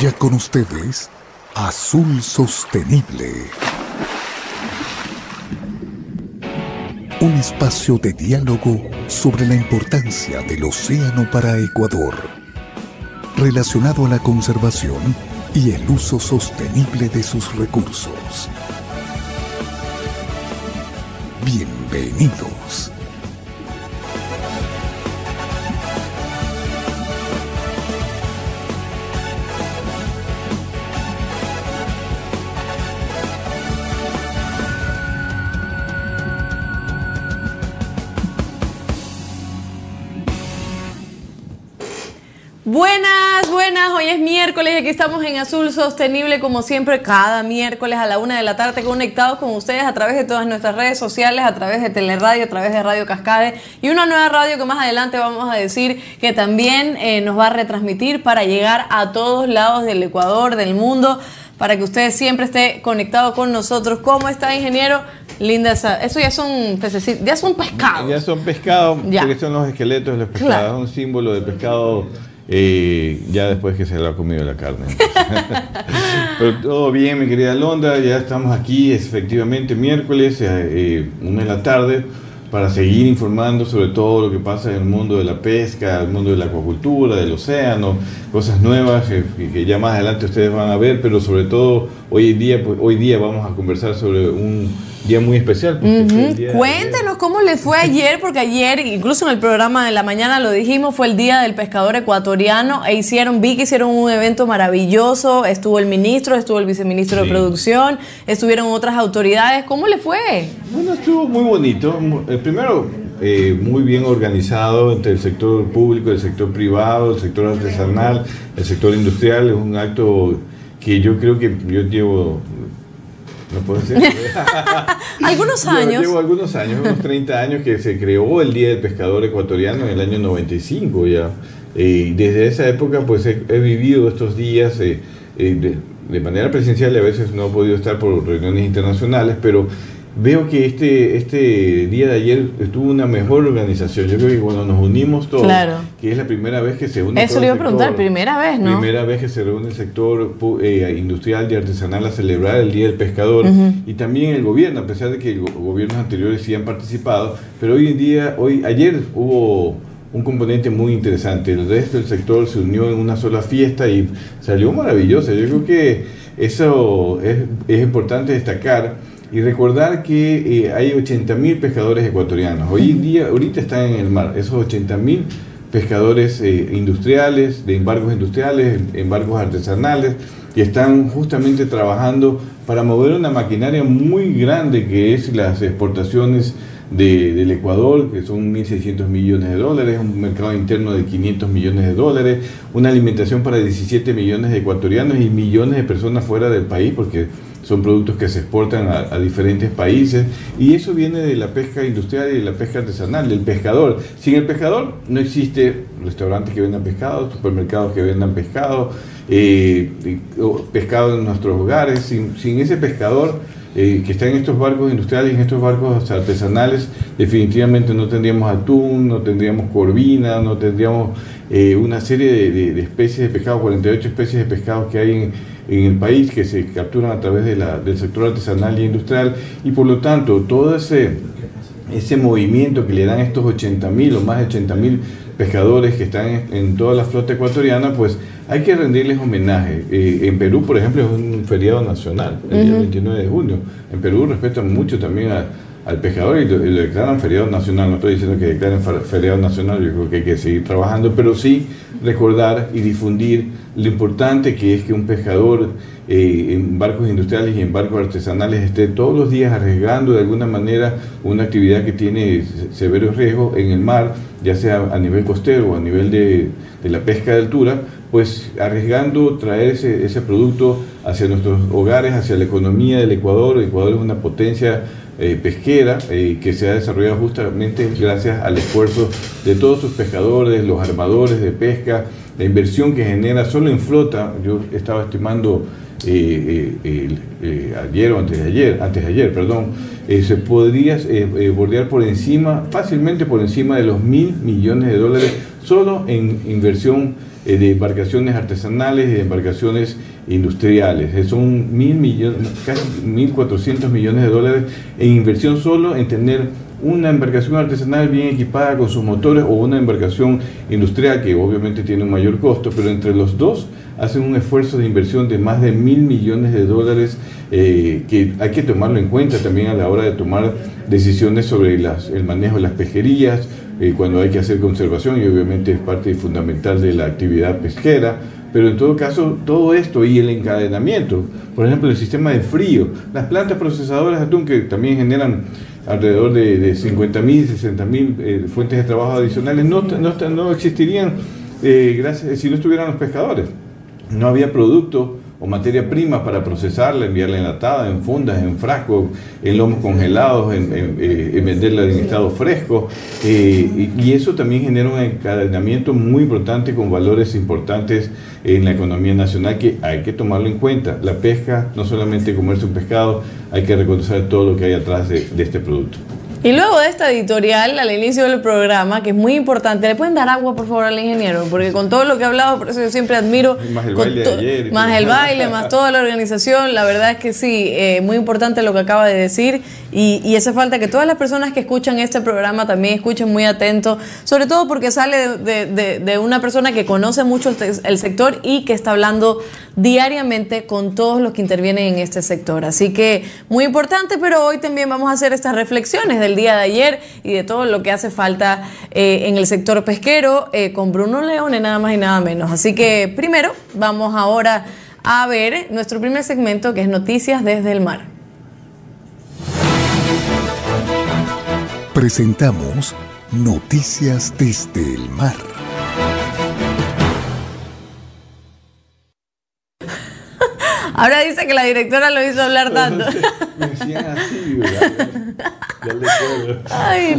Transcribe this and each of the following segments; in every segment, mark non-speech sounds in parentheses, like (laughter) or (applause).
Ya con ustedes, Azul Sostenible. Un espacio de diálogo sobre la importancia del océano para Ecuador, relacionado a la conservación y el uso sostenible de sus recursos. Bienvenidos. Miércoles y aquí estamos en Azul Sostenible como siempre cada miércoles a la una de la tarde conectados con ustedes a través de todas nuestras redes sociales, a través de Teleradio, a través de Radio Cascade y una nueva radio que más adelante vamos a decir que también eh, nos va a retransmitir para llegar a todos lados del Ecuador, del mundo, para que usted siempre esté conectado con nosotros. ¿Cómo está, ingeniero? Linda esa. Eso ya son pececitos, ya son pescados. Ya son pescados, porque son los esqueletos de los pescados, Claro. un símbolo de pescado eh, ya después que se lo ha comido la carne. (laughs) Pero todo bien, mi querida Londra, ya estamos aquí, efectivamente miércoles, eh, eh, una de la tarde, para seguir informando sobre todo lo que pasa en el mundo de la pesca, el mundo de la acuacultura, del océano, cosas nuevas que, ya más adelante ustedes van a ver, pero sobre todo hoy día, pues, hoy día vamos a conversar sobre un día muy especial. porque día de- Cuéntenos cómo les fue ayer, porque ayer, incluso en el programa de la mañana lo dijimos, fue el Día del Pescador Ecuatoriano e hicieron, vi que hicieron un evento maravilloso, estuvo el ministro, estuvo el viceministro de. Producción, estuvieron otras autoridades, ¿cómo le fue? Bueno, estuvo muy bonito. Eh, primero, eh, muy bien organizado entre el sector público, el sector privado, el sector artesanal, el sector industrial. Es un acto que yo creo que yo llevo... ¿No puedo decir? (laughs) Algunos Yo años. Llevo algunos años, unos 30 años que se creó el Día del Pescador Ecuatoriano en el año 95 ya. Eh, Y desde esa época pues he, he vivido estos días eh, eh, de, de manera presencial y a veces no he podido estar por reuniones internacionales, pero veo que este, este día de ayer estuvo una mejor organización. Yo creo que cuando nos unimos todos, Claro. que es la primera vez que se une Eso le iba el a preguntar, sector, primera vez, ¿no? Primera vez que se reúne el sector eh, industrial y artesanal a celebrar el Día del Pescador y también el gobierno, a pesar de que gobiernos anteriores sí han participado, pero hoy en día, hoy ayer hubo un componente muy interesante, el resto del sector se unió en una sola fiesta y salió maravilloso. Yo creo que eso es, es importante destacar y recordar que eh, hay 80.000 pescadores ecuatorianos. Hoy en día, ahorita están en el mar, esos 80.000 pescadores eh, industriales, de embargos industriales, embargos artesanales, que están justamente trabajando para mover una maquinaria muy grande que es las exportaciones de- del Ecuador, que son 1.600 millones de dólares, un mercado interno de 500 millones de dólares, una alimentación para 17 millones de ecuatorianos y millones de personas fuera del país, porque son productos que se exportan a, diferentes países y eso viene de la pesca industrial y de la pesca artesanal, del pescador. Sin el pescador no existe restaurantes que vendan pescado, supermercados que vendan pescado, eh, pescado en nuestros hogares. Sin, sin ese pescador eh, que está en estos barcos industriales, en estos barcos artesanales, definitivamente no tendríamos atún, no tendríamos corvina, no tendríamos eh, una serie de, de- de especies de pescado, 48 especies de pescados que hay en, en el país que se capturan a través de la- del sector artesanal y industrial y por lo tanto todo ese, ese movimiento que le dan estos 80 mil o más de 80 mil pescadores que están en, en toda la flota ecuatoriana, pues hay que rendirles homenaje. Eh, en Perú, por ejemplo, es un feriado nacional, el día 29 de junio. En Perú respetan mucho también a- al pescador y lo, y lo declaran feriado nacional. No estoy diciendo que declaren fer- feriado nacional, yo creo que hay que seguir trabajando, pero sí recordar y difundir lo importante que es que un pescador eh, en barcos industriales y en barcos artesanales esté todos los días arriesgando de alguna manera una actividad que tiene se- severos riesgos en el mar, ya sea a nivel costero o a nivel de, de la pesca de altura, pues arriesgando traer ese, producto hacia nuestros hogares, hacia la economía del Ecuador. Ecuador es una potencia eh, pesquera eh, que se ha desarrollado justamente gracias al esfuerzo de todos sus pescadores, los armadores de pesca, la inversión que genera solo en flota. Yo estaba estimando eh, ayer o antes de ayer, antes de ayer, perdón, se podría bordear por encima, fácilmente por encima de los mil millones de dólares solo en inversión de embarcaciones artesanales y de embarcaciones industriales. Son mil millones, casi 1.400 millones de dólares en inversión solo en tener una embarcación artesanal bien equipada con sus motores o una embarcación industrial que obviamente tiene un mayor costo, pero entre los dos hacen un esfuerzo de inversión de más de mil millones de dólares eh, que hay que tomarlo en cuenta también a la hora de tomar decisiones sobre el manejo de las pesquerías, eh, cuando hay que hacer conservación y obviamente es parte fundamental de la actividad pesquera. Pero en todo caso, todo esto y el encadenamiento, por ejemplo, el sistema de frío, las plantas procesadoras de atún que también generan alrededor de, de 50 mil, 60 mil eh, fuentes de trabajo adicionales, no, no, no existirían gracias, si no estuvieran los pescadores no había producto o materia prima para procesarla, enviarla enlatada, en fundas, en frascos, en lomos congelados, en, eh, venderla en estado fresco. Eh, y, eso también genera un encadenamiento muy importante con valores importantes en la economía nacional que hay que tomarlo en cuenta. La pesca, no solamente comerse un pescado, hay que reconocer todo lo que hay atrás de este producto. Y luego de esta editorial, al inicio del programa, que es muy importante, ¿le pueden dar agua, por favor, al ingeniero? Porque con todo lo que ha hablado, por eso yo siempre admiro. Más el baile ayer. Más el baile, más toda la organización. La verdad es que sí, eh, muy importante lo que acaba de decir. Y, hace falta que todas las personas que escuchan este programa también escuchen muy atentos, sobre todo porque sale de, una persona que conoce mucho el, el sector y que está hablando diariamente con todos los que intervienen en este sector. Así que muy importante, pero hoy también vamos a hacer estas reflexiones del día de ayer y de todo lo que hace falta eh, en el sector pesquero eh, con Bruno Leone, nada más y nada menos. Así que primero vamos ahora a ver nuestro primer segmento que es Noticias desde el Mar. Presentamos Noticias desde el Mar. Ahora dice que la directora lo hizo hablar tanto. Me decían así, Ay,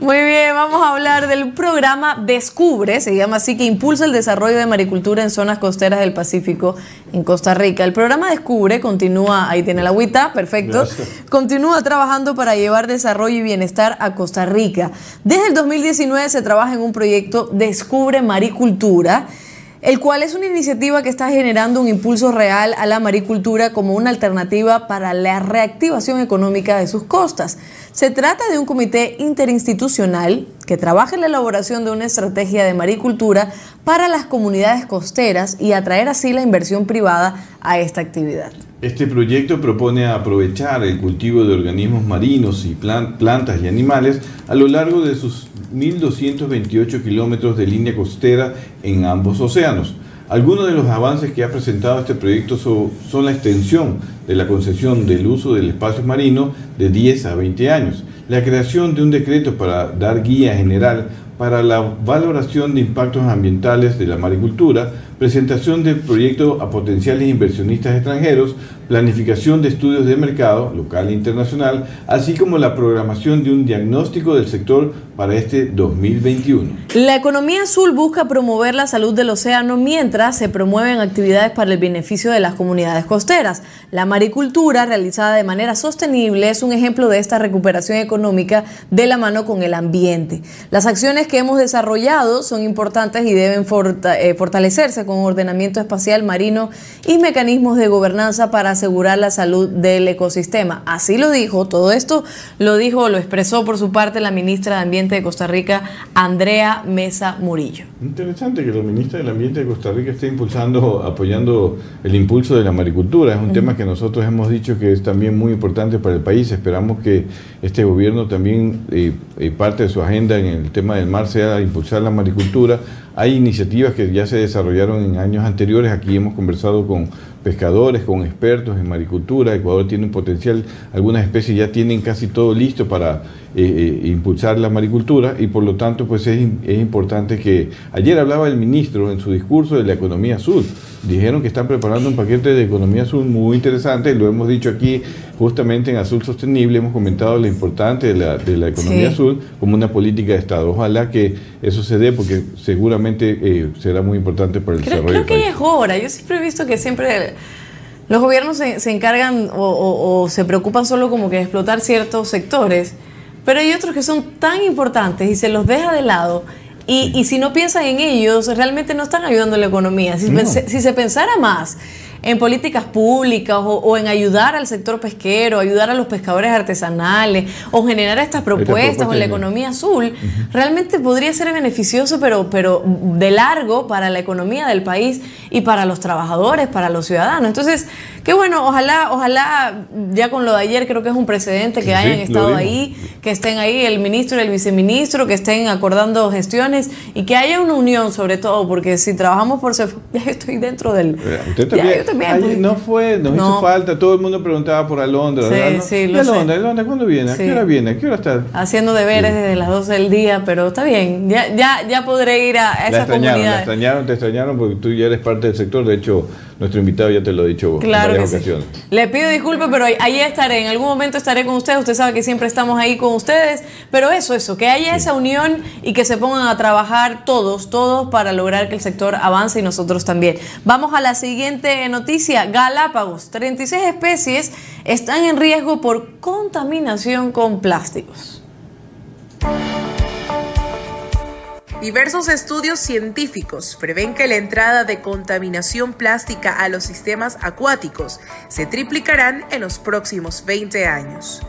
Muy bien, vamos a hablar del programa Descubre, se llama así, que impulsa el desarrollo de maricultura en zonas costeras del Pacífico en Costa Rica. El programa Descubre continúa, ahí tiene la agüita, perfecto, continúa trabajando para llevar desarrollo y bienestar a Costa Rica. Desde el 2019 se trabaja en un proyecto Descubre Maricultura el cual es una iniciativa que está generando un impulso real a la maricultura como una alternativa para la reactivación económica de sus costas. Se trata de un comité interinstitucional que trabaja en la elaboración de una estrategia de maricultura para las comunidades costeras y atraer así la inversión privada a esta actividad. Este proyecto propone aprovechar el cultivo de organismos marinos y plantas y animales a lo largo de sus 1.228 kilómetros de línea costera en ambos océanos. Algunos de los avances que ha presentado este proyecto son, la extensión de la concesión del uso del espacio marino de 10 a 20 años, la creación de un decreto para dar guía general para la valoración de impactos ambientales de la maricultura, presentación de proyectos a potenciales inversionistas extranjeros, planificación de estudios de mercado local e internacional, así como la programación de un diagnóstico del sector para este 2021. La economía azul busca promover la salud del océano mientras se promueven actividades para el beneficio de las comunidades costeras. La maricultura, realizada de manera sostenible, es un ejemplo de esta recuperación económica de la mano con el ambiente. Las acciones que hemos desarrollado son importantes y deben eh, fortalecerse con ordenamiento espacial marino y mecanismos de gobernanza para asegurar la salud del ecosistema. Así lo dijo, todo esto lo dijo, lo expresó por su parte la ministra de Ambiente de Costa Rica, Andrea Mesa Murillo. Interesante que la ministra del Ambiente de Costa Rica esté impulsando, apoyando el impulso de la maricultura. Es un tema que nosotros hemos dicho que es también muy importante para el país. Esperamos que este gobierno también, eh, eh, parte de su agenda en el tema del mar, sea impulsar la maricultura. Hay iniciativas que ya se desarrollaron en años anteriores. Aquí hemos conversado con pescadores, con expertos en maricultura. Ecuador tiene un potencial, algunas especies ya tienen casi todo listo para eh, eh, impulsar la maricultura y por lo tanto pues es, es, importante que... Ayer hablaba el ministro en su discurso de la economía azul. Dijeron que están preparando un paquete de economía azul muy interesante, lo hemos dicho aquí justamente en Azul Sostenible, hemos comentado lo importante de la, de la economía azul como una política de Estado. Ojalá que eso se dé porque seguramente eh, será muy importante para el creo, desarrollo. Creo que es hora, yo siempre he visto que siempre los gobiernos se, encargan o, se preocupan solo como que de explotar ciertos sectores, pero hay otros que son tan importantes y se los deja de lado Y, si no piensan en ellos, realmente no están ayudando a la economía. Si, si se pensara más en políticas públicas o, en ayudar al sector pesquero, ayudar a los pescadores artesanales o generar estas propuestas o la economía azul, realmente podría ser beneficioso, pero, pero de largo para la economía del país y para los trabajadores, para los ciudadanos. Entonces, qué bueno, ojalá, ojalá, ya con lo de ayer creo que es un precedente que hayan estado ahí, que estén ahí el ministro y el viceministro, que estén acordando gestiones y que haya una unión sobre todo, porque si trabajamos por... (laughs) Ya estoy dentro del... Eh, pues. no fue, nos hizo falta, todo el mundo preguntaba por Alondra. Sí, sí, lo Alondra, Alondra, ¿cuándo viene? ¿A qué hora viene? ¿A qué hora está? Haciendo deberes desde las 12 del día, pero está bien, ya, ya, ya podré ir a, esa comunidad. La extrañaron, te extrañaron porque tú ya eres parte del sector, de hecho nuestro invitado ya te lo ha dicho claro en varias ocasiones. Le pido disculpas, pero ahí estaré. En algún momento estaré con ustedes. Usted sabe que siempre estamos ahí con ustedes. Pero eso, eso, que haya esa unión y que se pongan a trabajar todos, todos para lograr que el sector avance y nosotros también. Vamos a la siguiente noticia. Galápagos. 36 especies están en riesgo por contaminación con plásticos. Diversos estudios científicos prevén que la entrada de contaminación plástica a los sistemas acuáticos se triplicarán en los próximos 20 años.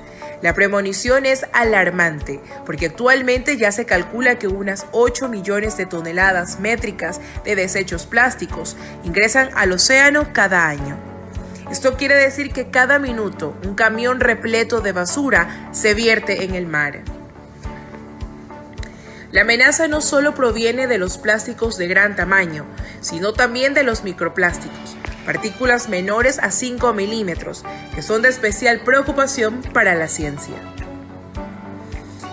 La premonición es alarmante porque actualmente ya se calcula que unas 8 millones de toneladas métricas de desechos plásticos ingresan al océano cada año. Esto quiere decir que cada minuto un camión repleto de basura se vierte en el mar. La amenaza no solo proviene de los plásticos de gran tamaño, sino también de los microplásticos, partículas menores a 5 milímetros, que son de especial preocupación para la ciencia.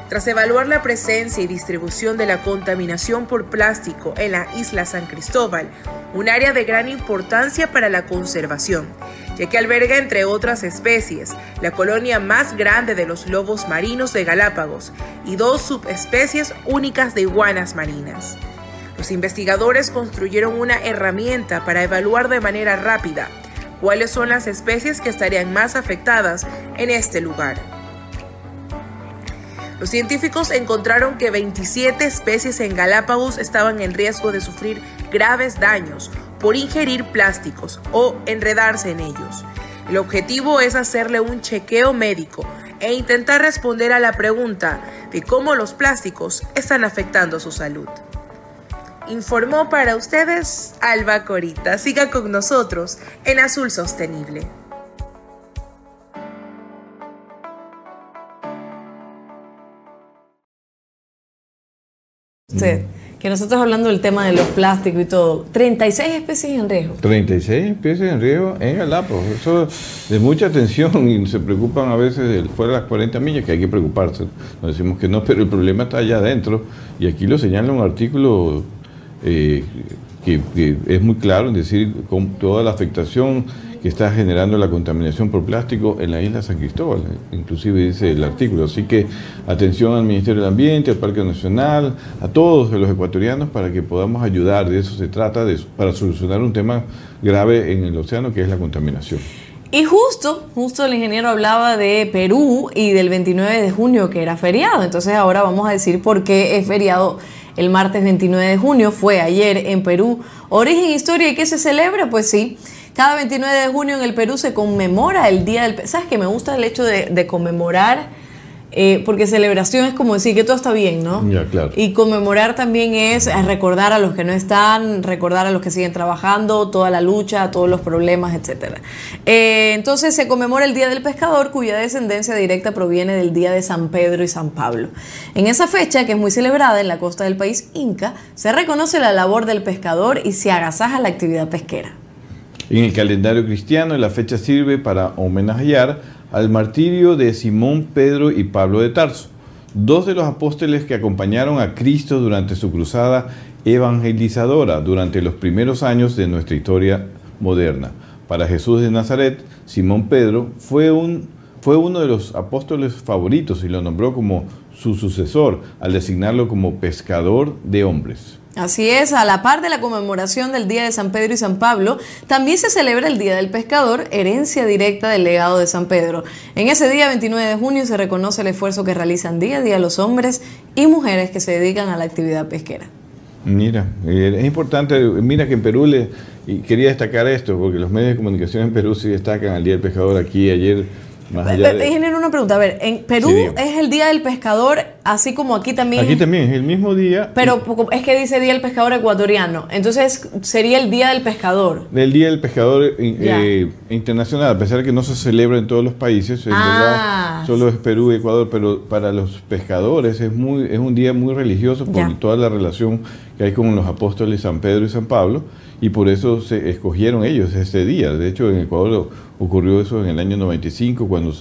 Tras evaluar la presencia y distribución de la contaminación por plástico en la isla San Cristóbal, un área de gran importancia para la conservación, ya que alberga entre otras especies la colonia más grande de los lobos marinos de Galápagos y dos subespecies únicas de iguanas marinas. Los investigadores construyeron una herramienta para evaluar de manera rápida cuáles son las especies que estarían más afectadas en este lugar. Los científicos encontraron que 27 especies en Galápagos estaban en riesgo de sufrir graves daños por ingerir plásticos o enredarse en ellos. El objetivo es hacerle un chequeo médico e intentar responder a la pregunta de cómo los plásticos están afectando su salud. Informó para ustedes Alba Corita. Siga con nosotros en Azul Sostenible. Que nosotros hablando del tema de los plásticos y todo, 36 especies en riesgo. 36 especies en riesgo en Galápagos. Eso de mucha atención y se preocupan a veces de fuera de las 40 millas, que hay que preocuparse. Nos decimos que no, pero el problema está allá adentro. Y aquí lo señala un artículo eh, que, es muy claro en decir con toda la afectación que está generando la contaminación por plástico en la isla San Cristóbal, inclusive dice el artículo. Así que atención al Ministerio del Ambiente, al Parque Nacional, a todos los ecuatorianos para que podamos ayudar. De eso se trata, de, para solucionar un tema grave en el océano que es la contaminación. Y justo, justo el ingeniero hablaba de Perú y del 29 de junio que era feriado. Entonces ahora vamos a decir por qué es feriado el martes 29 de junio. Fue ayer en Perú. Origen, historia y qué se celebra, pues sí. Cada 29 de junio en el Perú se conmemora el Día del... ¿Sabes que me gusta el hecho de, conmemorar? Eh, porque celebración es como decir que todo está bien, ¿no? Ya, claro. Y conmemorar también es recordar a los que no están, recordar a los que siguen trabajando, toda la lucha, todos los problemas, etc. Eh, entonces se conmemora el Día del Pescador, cuya descendencia directa proviene del Día de San Pedro y San Pablo. En esa fecha, que es muy celebrada en la costa del país inca, se reconoce la labor del pescador y se agasaja la actividad pesquera. En el calendario cristiano la fecha sirve para homenajear al martirio de Simón, Pedro y Pablo de Tarso, dos de los apóstoles que acompañaron a Cristo durante su cruzada evangelizadora durante los primeros años de nuestra historia moderna. Para Jesús de Nazaret, Simón Pedro fue, un, fue uno de los apóstoles favoritos y lo nombró como su sucesor al designarlo como pescador de hombres. Así es, a la par de la conmemoración del Día de San Pedro y San Pablo, también se celebra el Día del Pescador, herencia directa del legado de San Pedro. En ese día, 29 de junio, se reconoce el esfuerzo que realizan día a día los hombres y mujeres que se dedican a la actividad pesquera. Mira, eh, es importante, mira que en Perú le, y quería destacar esto, porque los medios de comunicación en Perú sí destacan al Día del Pescador aquí ayer. Allá de... una pregunta. A ver, en Perú es el Día del Pescador, así como aquí también. Aquí también es el mismo día. Pero es que dice Día del Pescador ecuatoriano. Entonces sería el Día del Pescador. El Día del Pescador eh, Internacional, a pesar de que no se celebra en todos los países. En ah. verdad, solo es Perú y Ecuador, pero para los pescadores es, muy, es un día muy religioso por toda la relación que hay con los apóstoles San Pedro y San Pablo y por eso se escogieron ellos ese día. De hecho, en Ecuador ocurrió eso en el año 95 cuando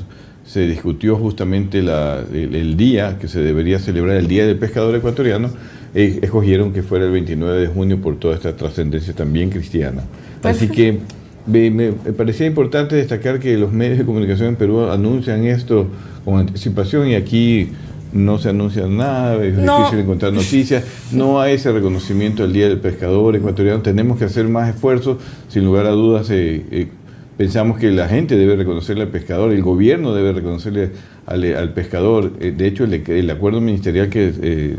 se discutió justamente el, día que se debería celebrar, el Día del Pescador Ecuatoriano, e escogieron que fuera el 29 de junio por toda esta trascendencia también cristiana. Así que me, me, parecía importante destacar que los medios de comunicación en Perú anuncian esto con anticipación y aquí no se anuncia nada, es difícil encontrar noticias, no hay ese reconocimiento del Día del Pescador ecuatoriano, tenemos que hacer más esfuerzos, sin lugar a dudas eh, eh, pensamos que la gente debe reconocerle al pescador, el gobierno debe reconocerle al, pescador, eh, de hecho el, acuerdo ministerial que,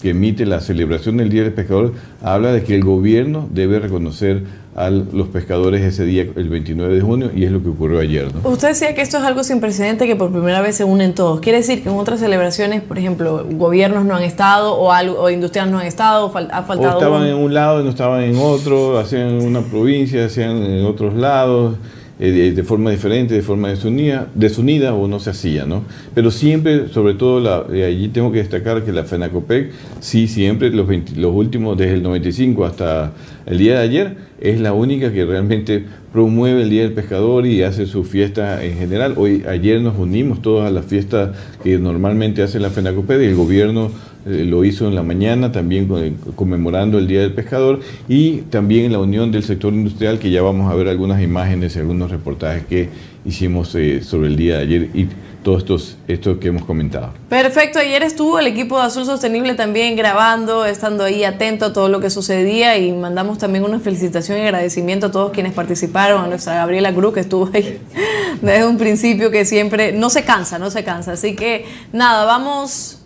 que emite la celebración del Día del Pescador habla de que el gobierno debe reconocer a los pescadores ese día, el 29 de junio, y es lo que ocurrió ayer. ¿no? Usted decía que esto es algo sin precedente, que por primera vez se unen todos. ¿Quiere decir que en otras celebraciones, por ejemplo, gobiernos no han estado o, algo, o industrias no han estado, ha faltado... O estaban en un lado y no estaban en otro, hacían en una provincia, hacían en otros lados. Eh, de, forma diferente, de forma desunida, desunida o no se hacía, ¿no? Pero siempre, sobre todo, la, eh, allí tengo que destacar que la FENACOPEC, sí, siempre, los, últimos, desde el 95 hasta el día de ayer, es la única que realmente promueve el Día del Pescador y hace su fiesta en general. Hoy, ayer nos unimos todos a la fiesta que normalmente hace la FENACOPEC y el gobierno eh, lo hizo en la mañana, también conmemorando el Día del Pescador y también la unión del sector industrial, que ya vamos a ver algunas imágenes y algunos reportajes que hicimos eh, sobre el día de ayer y todos estos, esto que hemos comentado. Perfecto, ayer estuvo el equipo de Azul Sostenible también grabando, estando ahí atento a todo lo que sucedía y mandamos también una felicitación y agradecimiento a todos quienes participaron, a nuestra Gabriela Cruz que estuvo ahí (laughs) desde un principio que siempre no se cansa, no se cansa. Así que nada, vamos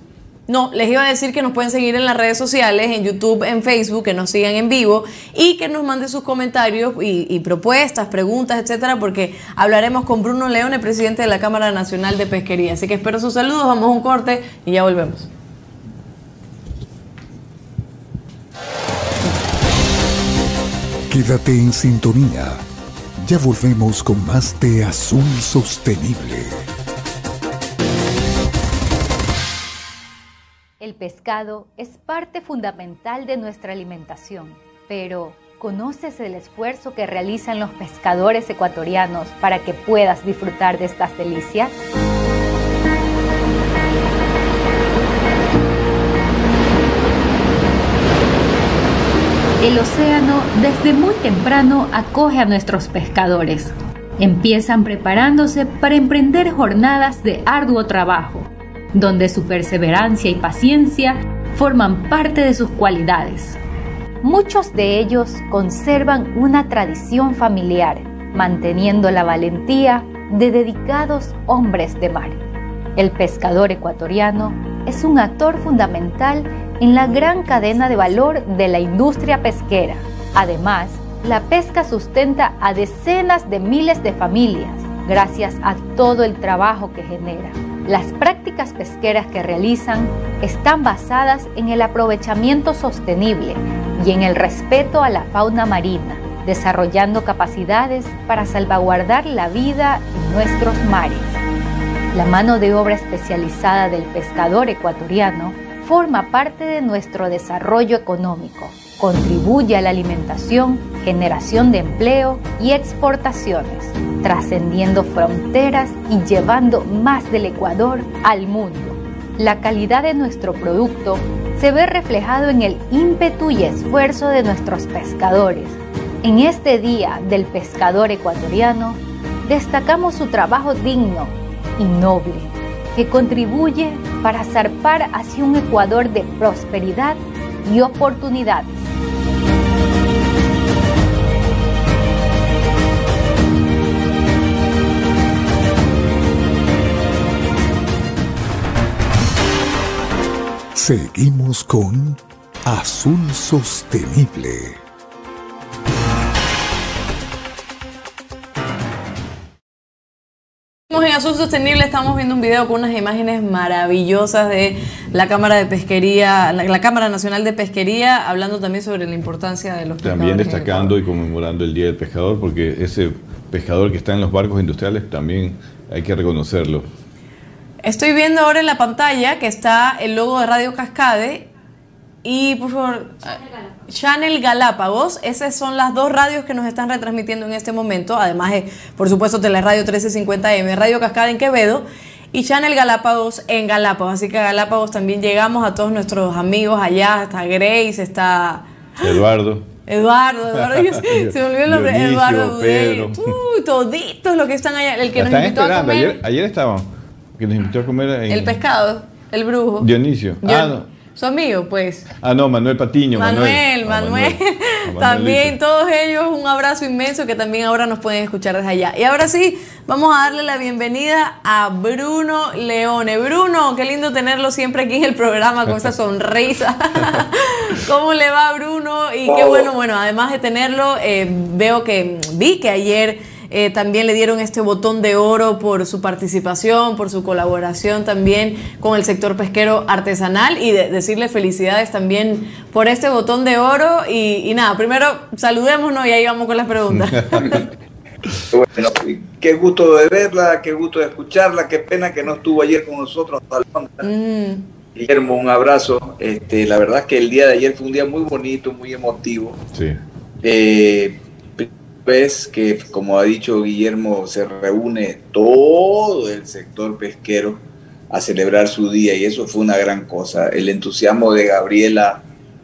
no, les iba a decir que nos pueden seguir en las redes sociales, en YouTube, en Facebook, que nos sigan en vivo y que nos manden sus comentarios y, propuestas, preguntas, etcétera, porque hablaremos con Bruno León, el presidente de la Cámara Nacional de Pesquería. Así que espero sus saludos, vamos a un corte y ya volvemos. Quédate en sintonía. Ya volvemos con más de Azul Sostenible. Pescado es parte fundamental de nuestra alimentación, pero ¿conoces el esfuerzo que realizan los pescadores ecuatorianos para que puedas disfrutar de estas delicias? El océano desde muy temprano acoge a nuestros pescadores. Empiezan preparándose para emprender jornadas de arduo trabajo donde su perseverancia y paciencia forman parte de sus cualidades. Muchos de ellos conservan una tradición familiar, manteniendo la valentía de dedicados hombres de mar. El pescador ecuatoriano es un actor fundamental en la gran cadena de valor de la industria pesquera. Además, la pesca sustenta a decenas de miles de familias gracias a todo el trabajo que genera. Las prácticas pesqueras que realizan están basadas en el aprovechamiento sostenible y en el respeto a la fauna marina, desarrollando capacidades para salvaguardar la vida en nuestros mares. La mano de obra especializada del pescador ecuatoriano forma parte de nuestro desarrollo económico, contribuye a la alimentación, generación de empleo y exportaciones trascendiendo fronteras y llevando más del Ecuador al mundo. La calidad de nuestro producto se ve reflejado en el ímpetu y esfuerzo de nuestros pescadores. En este Día del Pescador Ecuatoriano, destacamos su trabajo digno y noble, que contribuye para zarpar hacia un Ecuador de prosperidad y oportunidades. Seguimos con Azul Sostenible. en Azul Sostenible estamos viendo un video con unas imágenes maravillosas de la Cámara de Pesquería, la, Cámara Nacional de Pesquería, hablando también sobre la importancia de los También destacando y conmemorando el Día del Pescador, porque ese pescador que está en los barcos industriales también hay que reconocerlo. Estoy viendo ahora en la pantalla que está el logo de Radio Cascade y por favor, Channel Galápagos, esas son las dos radios que nos están retransmitiendo en este momento, además de, por supuesto, Teleradio 1350M, Radio Cascada en Quevedo y Channel Galápagos en Galápagos. Así que a Galápagos también llegamos a todos nuestros amigos allá, está Grace, está... Eduardo. Eduardo, Eduardo, (laughs) se me olvidó el nombre, Eduardo Pedro. Uy, toditos los que están allá, el que nos invitó a comer. Ayer, ayer estaban, que nos invitó a comer en... El pescado, el brujo. Dionisio. ah, no. Su amigo, pues. Ah, no, Manuel Patiño. Manuel, Manuel. Ah, también todos ellos un abrazo inmenso que también ahora nos pueden escuchar desde allá. Y ahora sí, vamos a darle la bienvenida a Bruno Leone. Bruno, qué lindo tenerlo siempre aquí en el programa con esa (laughs) sonrisa. (laughs) ¿Cómo le va, Bruno? Y qué bueno, bueno, además de tenerlo, eh, veo que vi que ayer eh, también le dieron este botón de oro por su participación, por su colaboración también con el sector pesquero artesanal y decirle felicidades también por este botón de oro. Y, nada, primero saludémonos y ahí vamos con las preguntas. (laughs) bueno, qué gusto de verla, qué gusto de escucharla, qué pena que no estuvo ayer con nosotros. Mm. Guillermo, un abrazo. Este, la verdad es que el día de ayer fue un día muy bonito, muy emotivo. Sí. Eh, vez que, como ha dicho Guillermo, se reúne todo el sector pesquero a celebrar su día y eso fue una gran cosa. El entusiasmo de Gabriela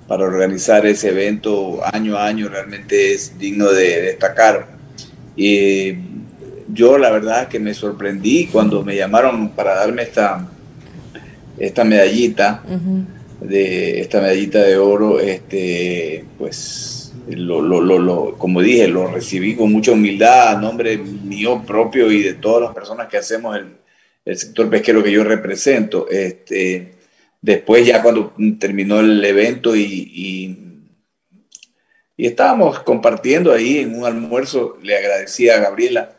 para organizar ese evento año a año realmente es digno de destacar. Y yo la verdad que me sorprendí cuando me llamaron para darme esta, esta medallita, de, esta medallita de oro, este, pues lo, lo, lo, como dije, lo recibí con mucha humildad a nombre mío propio y de todas las personas que hacemos el, el sector pesquero que yo represento. Este, después ya cuando terminó el evento y, y, estábamos compartiendo ahí en un almuerzo, le agradecí a Gabriela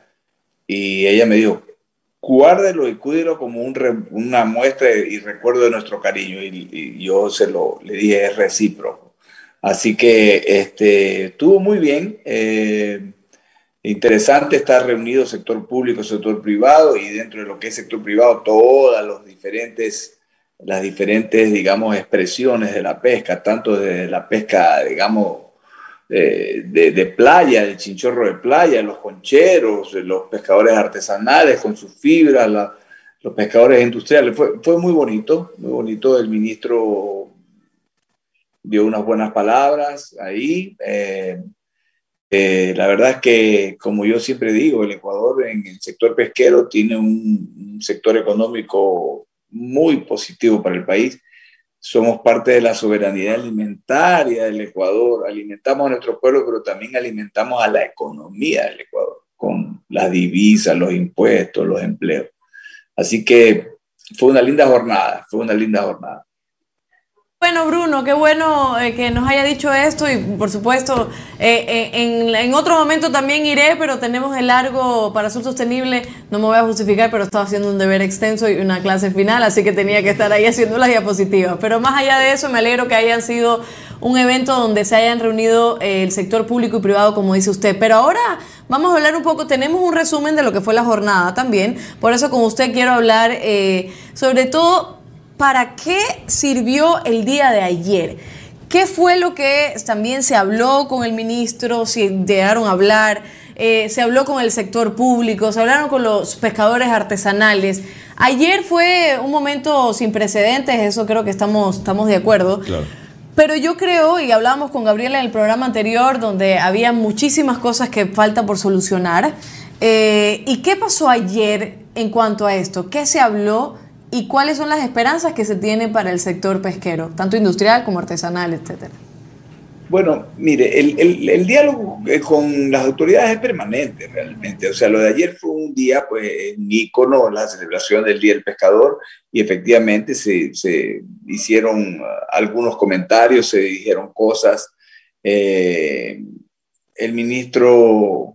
y ella me dijo, guárdelo y cuídelo como un, una muestra y recuerdo de nuestro cariño. Y, y yo se lo le dije, es recíproco. Así que este, estuvo muy bien. Eh, interesante estar reunido sector público, sector privado y dentro de lo que es sector privado todas los diferentes, las diferentes, digamos, expresiones de la pesca, tanto de la pesca, digamos, de, playa, el chinchorro de playa, los concheros, los pescadores artesanales con sus fibras, los pescadores industriales. Fue, fue muy bonito, muy bonito. El ministro dio unas buenas palabras ahí. Eh, eh, la verdad es que, como yo siempre digo, el Ecuador en el sector pesquero tiene un, sector económico muy positivo para el país. Somos parte de la soberanía alimentaria del Ecuador. Alimentamos a nuestro pueblo, pero también alimentamos a la economía del Ecuador con las divisas, los impuestos, los empleos. Así que fue una linda jornada, fue una linda jornada. Bueno, Bruno, qué bueno eh, que nos haya dicho esto y por supuesto eh, eh, en, otro momento también iré, pero tenemos el largo para Sur Sostenible, no me voy a justificar, pero estaba haciendo un deber extenso y una clase final, así que tenía que estar ahí (laughs) haciendo las diapositivas. Pero más allá de eso, me alegro que hayan sido un evento donde se hayan reunido el sector público y privado, como dice usted. Pero ahora vamos a hablar un poco, tenemos un resumen de lo que fue la jornada también, por eso con usted quiero hablar sobre todo ¿para qué sirvió el día de ayer? ¿Qué fue lo que también se habló con el ministro? Si llegaron a hablar, eh, se habló con el sector público, se hablaron con los pescadores artesanales. Ayer fue un momento sin precedentes, eso creo que estamos, estamos de acuerdo. Pero yo creo, y hablábamos con Gabriela en el programa anterior, donde había muchísimas cosas que falta por solucionar. Eh, ¿Y qué pasó ayer en cuanto a esto? ¿Qué se habló? Y cuáles son las esperanzas que se tienen para el sector pesquero, tanto industrial como artesanal, etcétera. Bueno, mire, el, diálogo eh, con las autoridades es permanente realmente. O sea, lo de ayer fue un día, pues, un ícono, la celebración del Día del Pescador, y efectivamente se, hicieron ah, algunos comentarios, se dijeron cosas. Eh, el ministro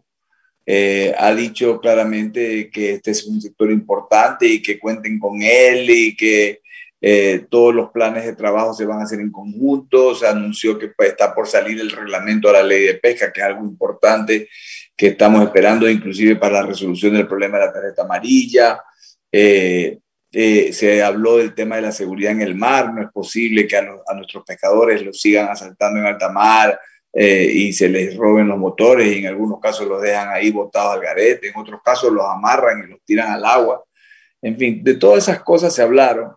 eh, ha dicho claramente que este es un sector importante y que cuenten con él y que eh, todos los planes de trabajo se van a hacer en conjunto. Se anunció que pues, está por salir el reglamento a la ley de pesca, que es algo importante que estamos esperando, inclusive para la resolución del problema de la tarjeta amarilla. Eh, se habló del tema de la seguridad en el mar. No es posible que a nuestros pescadores los sigan asaltando en alta mar y se les roben los motores y en algunos casos los dejan ahí botados al garete, en otros casos los amarran y los tiran al agua. En fin, de todas esas cosas se hablaron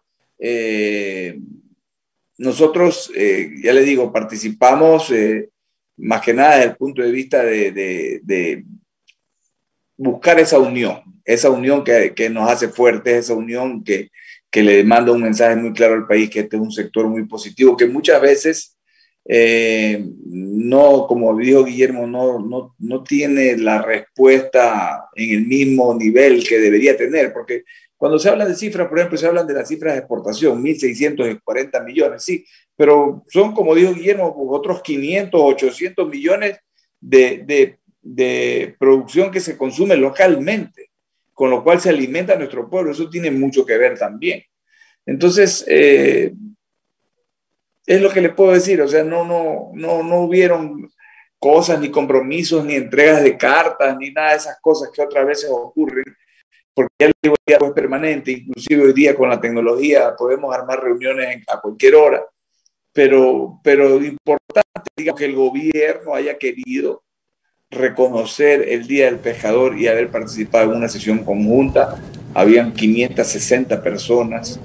eh, nosotros, eh, ya le digo, participamos eh, más que nada desde el punto de vista de, buscar esa unión, esa unión que, nos hace fuertes, esa unión que, le manda un mensaje muy claro al país que este es un sector muy positivo, que muchas veces no, como dijo Guillermo, no, no, no, tiene la respuesta en el mismo nivel que debería tener, porque cuando se habla de cifras, por ejemplo, se hablan de las cifras de exportación, 1.640 millones, sí, pero son, como dijo Guillermo, otros 500, 800 millones de, producción que se consume localmente, con lo cual se alimenta nuestro pueblo. Eso tiene mucho que ver también. Entonces, eh, es lo que le puedo decir, o sea, no, no, no, no hubieron cosas, ni compromisos, ni entregas de cartas, ni nada de esas cosas que otras veces ocurren porque ya el diálogo es permanente, inclusive hoy día con la tecnología podemos armar reuniones a cualquier hora, pero, pero importante, digamos, que el gobierno haya querido reconocer el Día del Pescador y haber participado en una sesión conjunta. Habían 560 personas,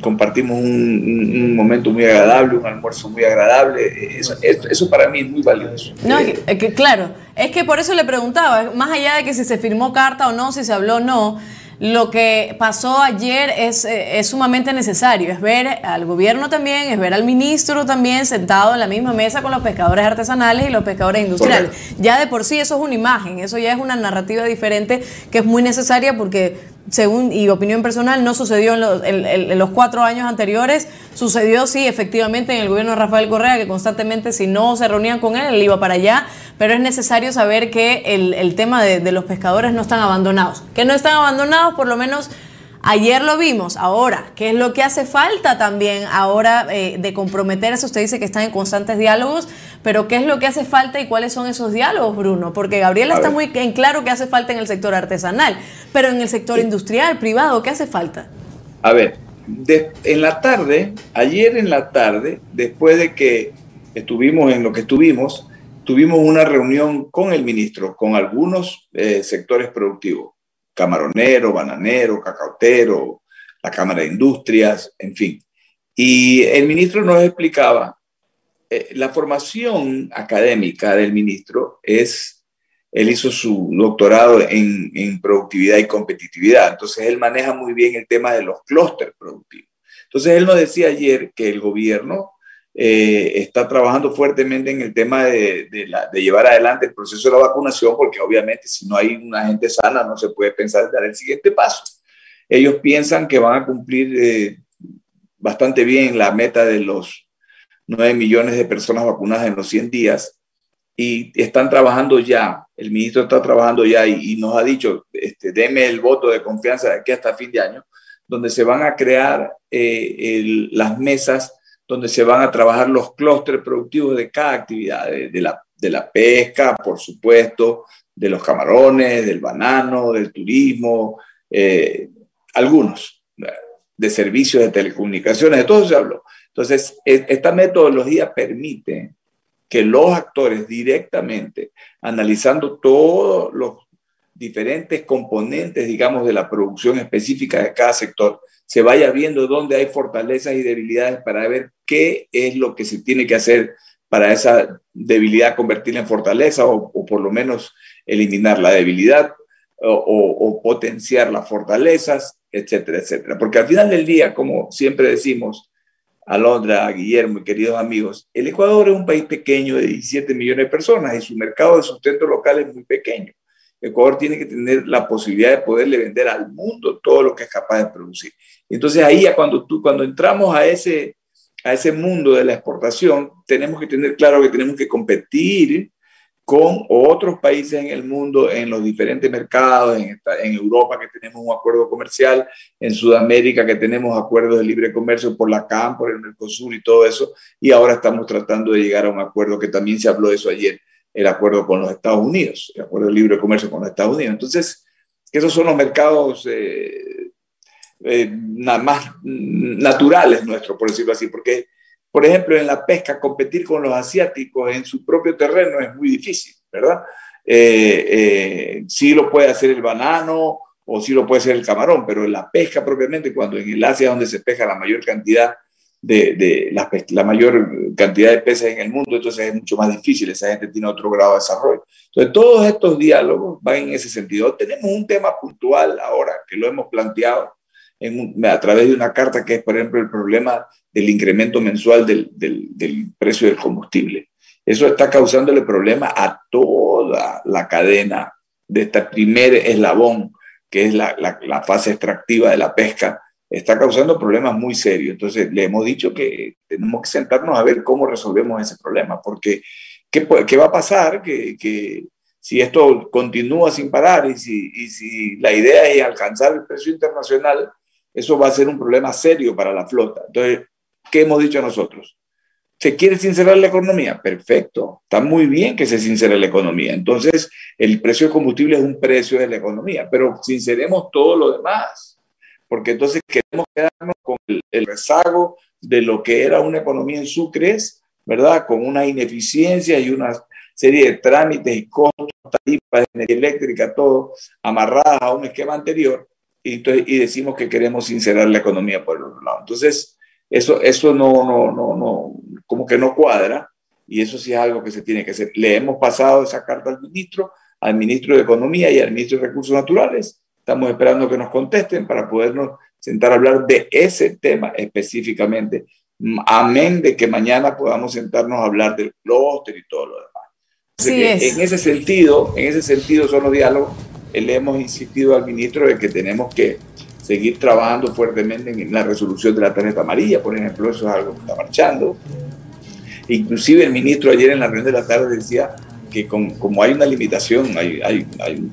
compartimos un, momento muy agradable, un almuerzo muy agradable. Eso, eso, para mí es muy valioso. No, que, claro, es que por eso le preguntaba, más allá de que si se firmó carta o no, si se habló o no, lo que pasó ayer es, eh, es, sumamente necesario, es ver al gobierno también, es ver al ministro también sentado en la misma mesa con los pescadores artesanales y los pescadores industriales. Ya de por sí eso es una imagen, eso ya es una narrativa diferente que es muy necesaria porque según y opinión personal, no sucedió en los, cuatro años anteriores. Sucedió, sí, efectivamente, en el gobierno de Rafael Correa, que constantemente, si no se reunían con él, él iba para allá. Pero es necesario saber que el, tema de, de los pescadores no están abandonados. Que no están abandonados, por lo menos Ayer lo vimos, ahora, ¿qué es lo que hace falta también ahora eh, de comprometerse? Usted dice que están en constantes diálogos, pero ¿qué es lo que hace falta y cuáles son esos diálogos, Bruno? Porque Gabriela está muy en claro que hace falta en el sector artesanal, pero en el sector industrial, privado, ¿qué hace falta? A ver, en la tarde, ayer en la tarde, después de que estuvimos en lo que estuvimos, tuvimos una reunión con el ministro, con algunos eh, sectores productivos camaronero, bananero, cacautero, la Cámara de Industrias, en fin. Y el ministro nos explicaba, eh, la formación académica del ministro es, él hizo su doctorado en, en productividad y competitividad, entonces él maneja muy bien el tema de los clústeres productivos. Entonces él nos decía ayer que el gobierno eh, está trabajando fuertemente en el tema de, llevar adelante el proceso de la vacunación, porque obviamente si no hay una gente sana no se puede pensar en dar el siguiente paso. Ellos piensan que van a cumplir eh, bastante bien la meta de los 9 millones de personas vacunadas en los 100 días y están trabajando ya, el ministro está trabajando ya y, nos ha dicho, este, deme el voto de confianza de aquí hasta fin de año, donde se van a crear eh, las mesas donde se van a trabajar los clústeres productivos de cada actividad, de, la, de la pesca, por supuesto, de los camarones, del banano, del turismo, eh, algunos, de servicios de telecomunicaciones, de todo se habló. Entonces, esta metodología permite que los actores directamente, analizando todos los diferentes componentes, digamos, de la producción específica de cada sector, se vaya viendo dónde hay fortalezas y debilidades para ver qué es lo que se tiene que hacer para esa debilidad convertirla en fortaleza o, por lo menos eliminar la debilidad o, potenciar las fortalezas, etcétera, etcétera. Porque al final del día, como siempre decimos, Alondra, Guillermo y queridos amigos, el Ecuador es un país pequeño de 17 millones de personas y su mercado de sustento local es muy pequeño. Ecuador tiene que tener la posibilidad de poderle vender al mundo todo lo que es capaz de producir. Entonces ahí cuando, tú, cuando entramos a ese, a ese mundo de la exportación, tenemos que tener claro que tenemos que competir con otros países en el mundo, en los diferentes mercados, en, en, Europa que tenemos un acuerdo comercial, en Sudamérica que tenemos acuerdos de libre comercio por la CAM, por el Mercosur y todo eso, y ahora estamos tratando de llegar a un acuerdo que también se habló de eso ayer, el acuerdo con los Estados Unidos, el acuerdo de libre comercio con los Estados Unidos. Entonces, esos son los mercados eh, eh, más naturales nuestros, por decirlo así, porque por ejemplo, en la pesca, competir con los asiáticos en su propio terreno es muy difícil, ¿verdad? Eh, eh, sí lo puede hacer el banano o sí lo puede hacer el camarón, pero en la pesca propiamente, cuando en el Asia donde se pesca la mayor cantidad de, la, mayor cantidad de peces en el mundo, entonces es mucho más difícil, esa gente tiene otro grado de desarrollo. Entonces, todos estos diálogos van en ese sentido. Tenemos un tema puntual ahora que lo hemos planteado a través de una carta que es, por ejemplo, el problema del incremento mensual del, del, precio del combustible. Eso está causándole problema a toda la cadena de este primer eslabón, que es la, fase extractiva de la pesca, está causando problemas muy serios. Entonces, le hemos dicho que tenemos que sentarnos a ver cómo resolvemos ese problema, porque ¿qué, qué va a pasar? Que, que, si esto continúa sin parar y si, y si la idea es alcanzar el precio internacional, eso va a ser un problema serio para la flota. Entonces, ¿qué hemos dicho nosotros? ¿Se quiere sincerar la economía? Perfecto, está muy bien que se sincere la economía. Entonces, el precio del combustible es un precio de la economía, pero sinceremos todo lo demás, porque entonces queremos quedarnos con el, rezago de lo que era una economía en Sucres, ¿verdad? Con una ineficiencia y una serie de trámites y costos, tarifas energía eléctrica, todo amarradas a un esquema anterior, y, y decimos que queremos sincerar la economía por el otro lado. Entonces, eso, eso no, no, no, no, como que no cuadra y eso sí es algo que se tiene que hacer. Le hemos pasado esa carta al ministro, al ministro de Economía y al ministro de Recursos Naturales. Estamos esperando que nos contesten para podernos sentar a hablar de ese tema específicamente. Amén de que mañana podamos sentarnos a hablar del clúster y todo lo demás. Sí es. En ese sentido, en ese sentido son los diálogos. Le hemos insistido al ministro de que tenemos que seguir trabajando fuertemente en la resolución de la tarjeta amarilla, por ejemplo, eso es algo que está marchando. Inclusive el ministro ayer en la reunión de la tarde decía que como hay una limitación, hay, hay, hay,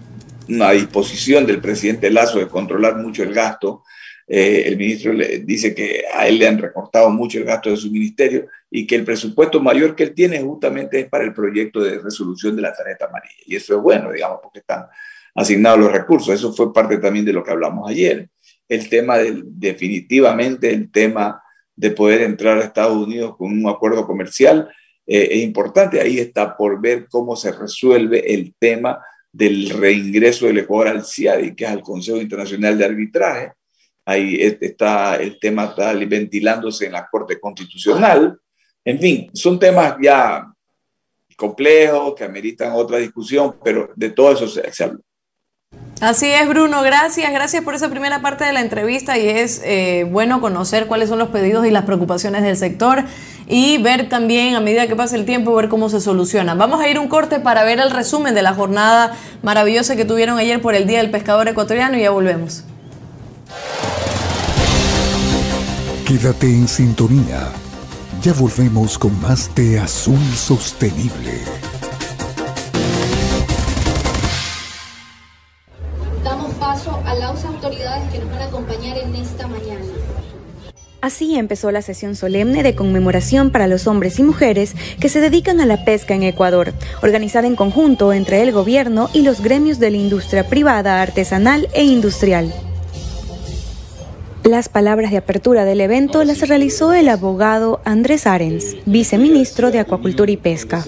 una disposición del presidente Lazo de controlar mucho el gasto, eh, el ministro le dice que a él le han recortado mucho el gasto de su ministerio y que el presupuesto mayor que él tiene justamente es para el proyecto de resolución de la tarjeta amarilla. Y eso es bueno, digamos, porque están asignados los recursos. Eso fue parte también de lo que hablamos ayer el tema del, definitivamente el tema de poder entrar a Estados Unidos con un acuerdo comercial eh, es importante. Ahí está por ver cómo se resuelve el tema del reingreso del Ecuador al CIADI, que es el Consejo Internacional de Arbitraje. Ahí está el tema está ventilándose en la Corte Constitucional. En fin, son temas ya complejos que ameritan otra discusión, pero de todo eso se, se. Así es, Bruno, gracias, gracias por esa primera parte de la entrevista y es eh, bueno conocer cuáles son los pedidos y las preocupaciones del sector y ver también a medida que pasa el tiempo, ver cómo se solucionan. Vamos a ir un corte para ver el resumen de la jornada maravillosa que tuvieron ayer por el Día del Pescador Ecuatoriano y ya volvemos. Quédate en sintonía, ya volvemos con más de Azul Sostenible. Así empezó la sesión solemne de conmemoración para los hombres y mujeres que se dedican a la pesca en Ecuador, organizada en conjunto entre el gobierno y los gremios de la industria privada, artesanal e industrial. Las palabras de apertura del evento las realizó el abogado Andrés Arens, viceministro de Acuacultura y Pesca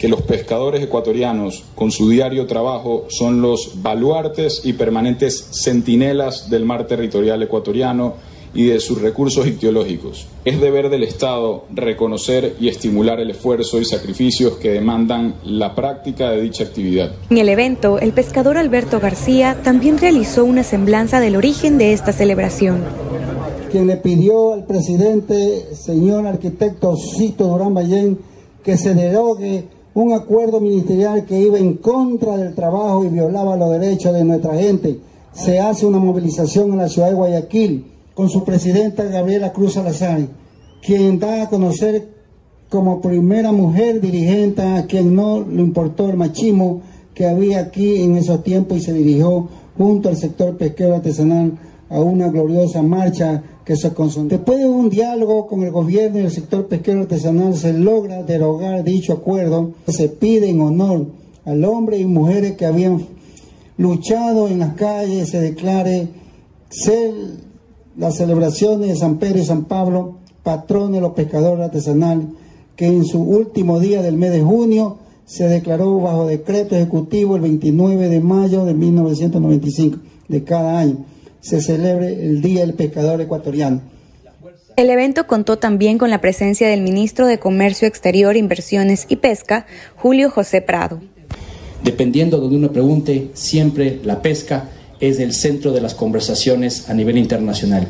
que los pescadores ecuatorianos, con su diario trabajo, son los baluartes y permanentes centinelas del mar territorial ecuatoriano y de sus recursos ictiológicos. Es deber del Estado reconocer y estimular el esfuerzo y sacrificios que demandan la práctica de dicha actividad. En el evento, el pescador Alberto García también realizó una semblanza del origen de esta celebración. quien le pidió al presidente, señor arquitecto Cito Durán Ballén, que se derogue un acuerdo ministerial que iba en contra del trabajo y violaba los derechos de nuestra gente. Se hace una movilización en la ciudad de Guayaquil con su presidenta Gabriela Cruz Salazar, quien da a conocer como primera mujer dirigente a quien no le importó el machismo que había aquí en esos tiempos y se dirigió junto al sector pesquero artesanal a una gloriosa marcha que se consumió. Después de un diálogo con el gobierno y el sector pesquero artesanal se logra derogar dicho acuerdo. Se pide en honor al hombre y mujeres que habían luchado en las calles, se declare ser las celebraciones de San Pedro y San Pablo, patrón de los pescadores artesanales, que en su último día del mes de junio se declaró bajo decreto ejecutivo el 29 de mayo de 1995 de cada año se celebre el Día del Pescador Ecuatoriano. El evento contó también con la presencia del ministro de Comercio Exterior, Inversiones y Pesca, Julio José Prado. Dependiendo de donde uno pregunte, siempre la pesca es el centro de las conversaciones a nivel internacional,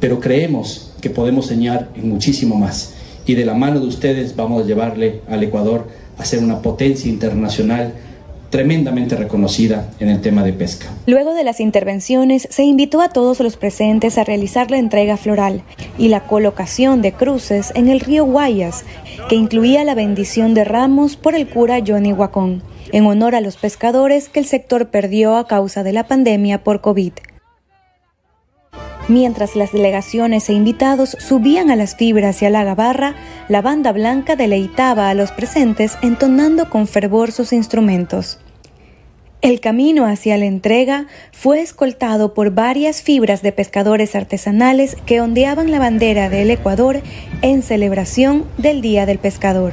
pero creemos que podemos soñar muchísimo más. Y de la mano de ustedes vamos a llevarle al Ecuador a ser una potencia internacional tremendamente reconocida en el tema de pesca. Luego de las intervenciones, se invitó a todos los presentes a realizar la entrega floral y la colocación de cruces en el río Guayas, que incluía la bendición de ramos por el cura Johnny Huacón, en honor a los pescadores que el sector perdió a causa de la pandemia por COVID. Mientras las delegaciones e invitados subían a las fibras y a la gabarra, la banda blanca deleitaba a los presentes entonando con fervor sus instrumentos. El camino hacia la entrega fue escoltado por varias fibras de pescadores artesanales que ondeaban la bandera del Ecuador en celebración del Día del Pescador.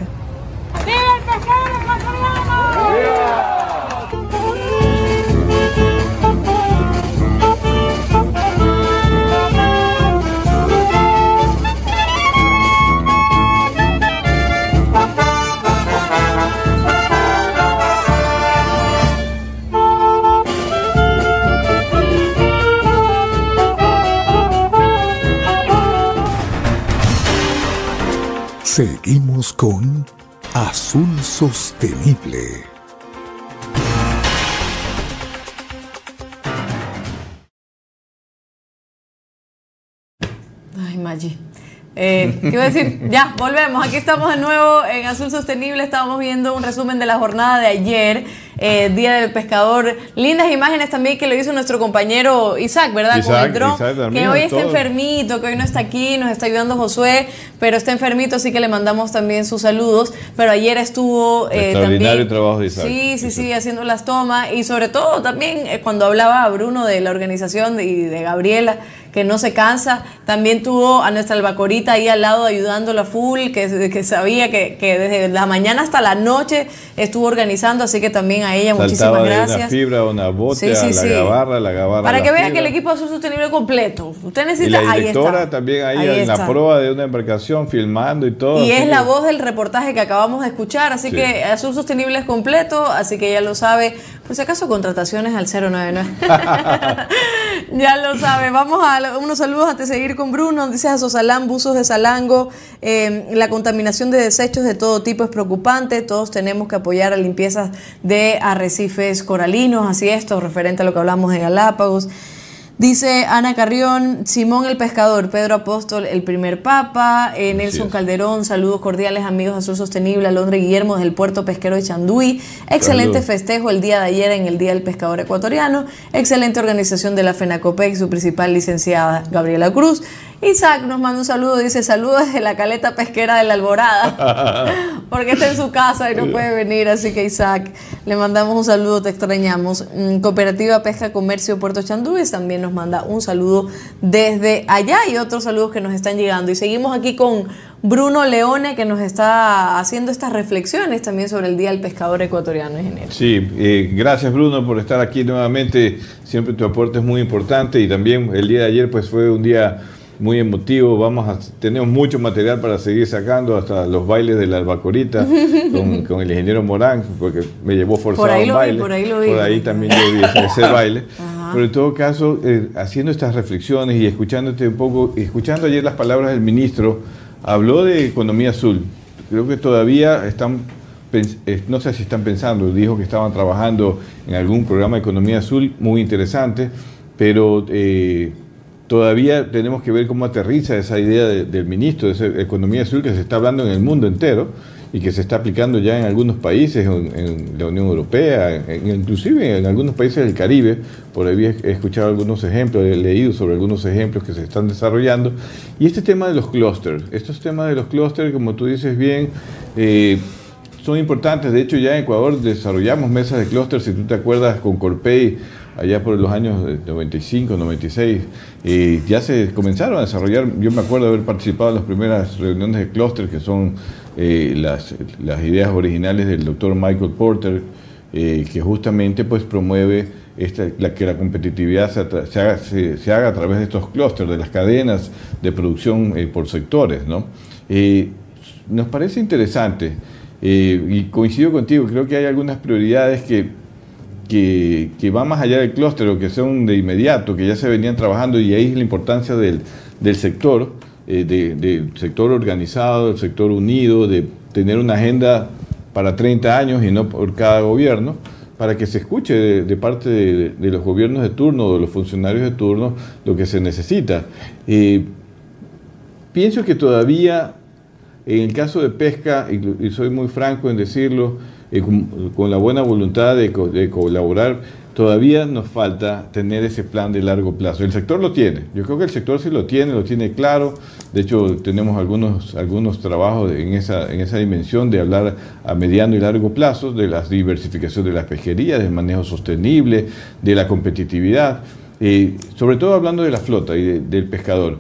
Seguimos con Azul Sostenible. Ay, Maggi. Eh, ¿Qué iba a decir? (laughs) Ya, volvemos. Aquí estamos de nuevo en Azul Sostenible. Estábamos viendo un resumen de la jornada de ayer, eh, Día del Pescador. Lindas imágenes también que lo hizo nuestro compañero Isaac, ¿verdad? Isaac, Con el dron. Isaac también, que hoy está todo. enfermito, que hoy no está aquí, nos está ayudando Josué, pero está enfermito, así que le mandamos también sus saludos. Pero ayer estuvo eh, también. trabajo de Isaac. Sí, sí, sí, haciendo las tomas. Y sobre todo también eh, cuando hablaba Bruno de la organización de- y de Gabriela que no se cansa. También tuvo a nuestra albacorita ahí al lado ayudándola full, que, que sabía que, que desde la mañana hasta la noche estuvo organizando, así que también a ella Saltaba muchísimas de una gracias. fibra una bote, Sí, sí, a la sí. gabarra, la gabarra. Para la que vea que el equipo Azul Sostenible completo. Usted Y necesita. la ahí directora está. también ahí, Ahí en está. la prueba de una embarcación filmando y todo. Y es la voz del reportaje que acabamos de escuchar, así Sí. que Azul Sostenible es completo, así que ya lo sabe. Por si acaso, contrataciones al 099. (laughs) (laughs) ya lo sabe. Vamos a unos saludos antes de seguir con Bruno. Dice a Sosalán, buzos de Salango. eh, la contaminación de desechos de todo tipo es preocupante. Todos tenemos que apoyar a limpiezas de arrecifes coralinos. Así esto, referente a lo que hablamos de Galápagos. Dice Ana Carrión, Simón el Pescador, Pedro Apóstol, el primer papa, eh, Nelson. Calderón, saludos cordiales amigos de Azul Sostenible, Alondra Guillermo del puerto pesquero de Chanduí, excelente Salud. festejo el día de ayer en el Día del Pescador Ecuatoriano, excelente organización de la FENACOPEC, su principal licenciada Gabriela Cruz. Isaac nos manda un saludo, dice saludos desde la caleta pesquera de la Alborada, (laughs) porque está en su casa y no puede venir, así que Isaac, le mandamos un saludo, te extrañamos. Mm, Cooperativa Pesca Comercio Puerto Chandúes también nos manda un saludo desde allá y otros saludos que nos están llegando. Y seguimos aquí con Bruno Leone que nos está haciendo estas reflexiones también sobre el Día del Pescador Ecuatoriano, ingeniero. Sí, eh, gracias Bruno por estar aquí nuevamente. Siempre tu aporte es muy importante y también el día de ayer pues fue un día muy emotivo. Vamos a tenemos mucho material para seguir sacando hasta los bailes de la albacorita (laughs) con, con el ingeniero Morán porque me llevó forzado Por ahí a un lo vi, baile. por ahí lo vi. Por ahí también yo vi ese, ese (laughs) baile. Ajá. Pero en todo caso, eh, haciendo estas reflexiones y escuchándote un poco, escuchando ayer las palabras del ministro, habló de economía azul. Creo que todavía están, eh, no sé si están pensando, dijo que estaban trabajando en algún programa de economía azul muy interesante, pero eh, todavía tenemos que ver cómo aterriza esa idea del ministro de esa economía azul que se está hablando en el mundo entero y que se está aplicando ya en algunos países, en, la Unión Europea, inclusive en algunos países del Caribe. Por ahí he escuchado algunos ejemplos, he leído sobre algunos ejemplos que se están desarrollando. Y este tema de los clústeres, estos temas de los clústeres, como tú dices bien, eh, son importantes. De hecho, ya en Ecuador desarrollamos mesas de clústeres, si tú te acuerdas, con Corpey allá por los años 95, 96, y ya se comenzaron a desarrollar, yo me acuerdo de haber participado en las primeras reuniones de clúster, que son eh, las, ideas originales del doctor Michael Porter, eh, que justamente pues promueve la, que la competitividad se, haga, se, haga, a través de estos clústeres, de las cadenas de producción eh, por sectores. ¿no? nos parece interesante y coincido contigo, creo que hay algunas prioridades que, que, van más allá del clúster o que son de inmediato, que ya se venían trabajando y ahí es la importancia del, del sector eh, del sector organizado, del sector unido, de tener una agenda para 30 años y no por cada gobierno, para que se escuche de, parte de, los gobiernos de turno, de los funcionarios de turno, lo que se necesita. Eh, pienso que todavía, en el caso de pesca, y, soy muy franco en decirlo, eh, con, la buena voluntad de, de colaborar, todavía nos falta tener ese plan de largo plazo. El sector lo tiene, yo creo que el sector sí lo tiene, lo tiene claro. De hecho, tenemos algunos, algunos trabajos en esa, en esa dimensión de hablar a mediano y largo plazo de la diversificación de las pesquerías, del manejo sostenible, de la competitividad, eh, sobre todo hablando de la flota y del pescador.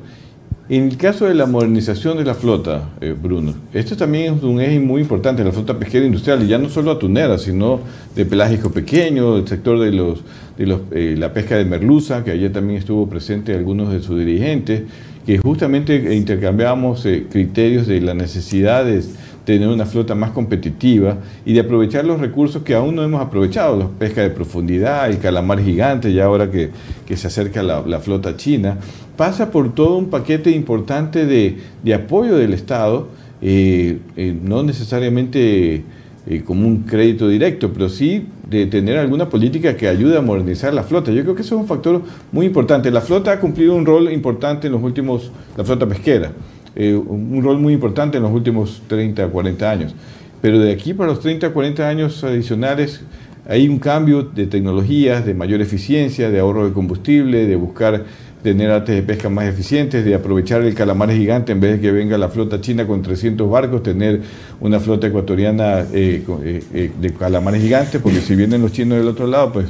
En el caso de la modernización de la flota, eh, Bruno, esto también es un eje muy importante, la flota pesquera industrial, y ya no solo atunera, sino de pelágico pequeño, el sector de, los, de los, eh, la pesca de merluza, que ayer también estuvo presente algunos de sus dirigentes, que justamente intercambiamos eh, criterios de la necesidad de tener una flota más competitiva y de aprovechar los recursos que aún no hemos aprovechado, la pesca de profundidad, el calamar gigante, ya ahora que, que se acerca la, flota china, pasa por todo un paquete importante de, apoyo del Estado, eh, eh, no necesariamente eh, como un crédito directo, pero sí de tener alguna política que ayude a modernizar la flota. Yo creo que eso es un factor muy importante. La flota ha cumplido un rol importante en los últimos, la flota pesquera, un rol muy importante en los últimos 30, 40 años. Pero de aquí para los 30, 40 años adicionales hay un cambio de tecnologías, de mayor eficiencia, de ahorro de combustible, de buscar tener artes de pesca más eficientes, de aprovechar el calamar gigante en vez de que venga la flota china con 300 barcos, tener una flota ecuatoriana eh, eh, eh, de calamares gigantes, porque si vienen los chinos del otro lado, pues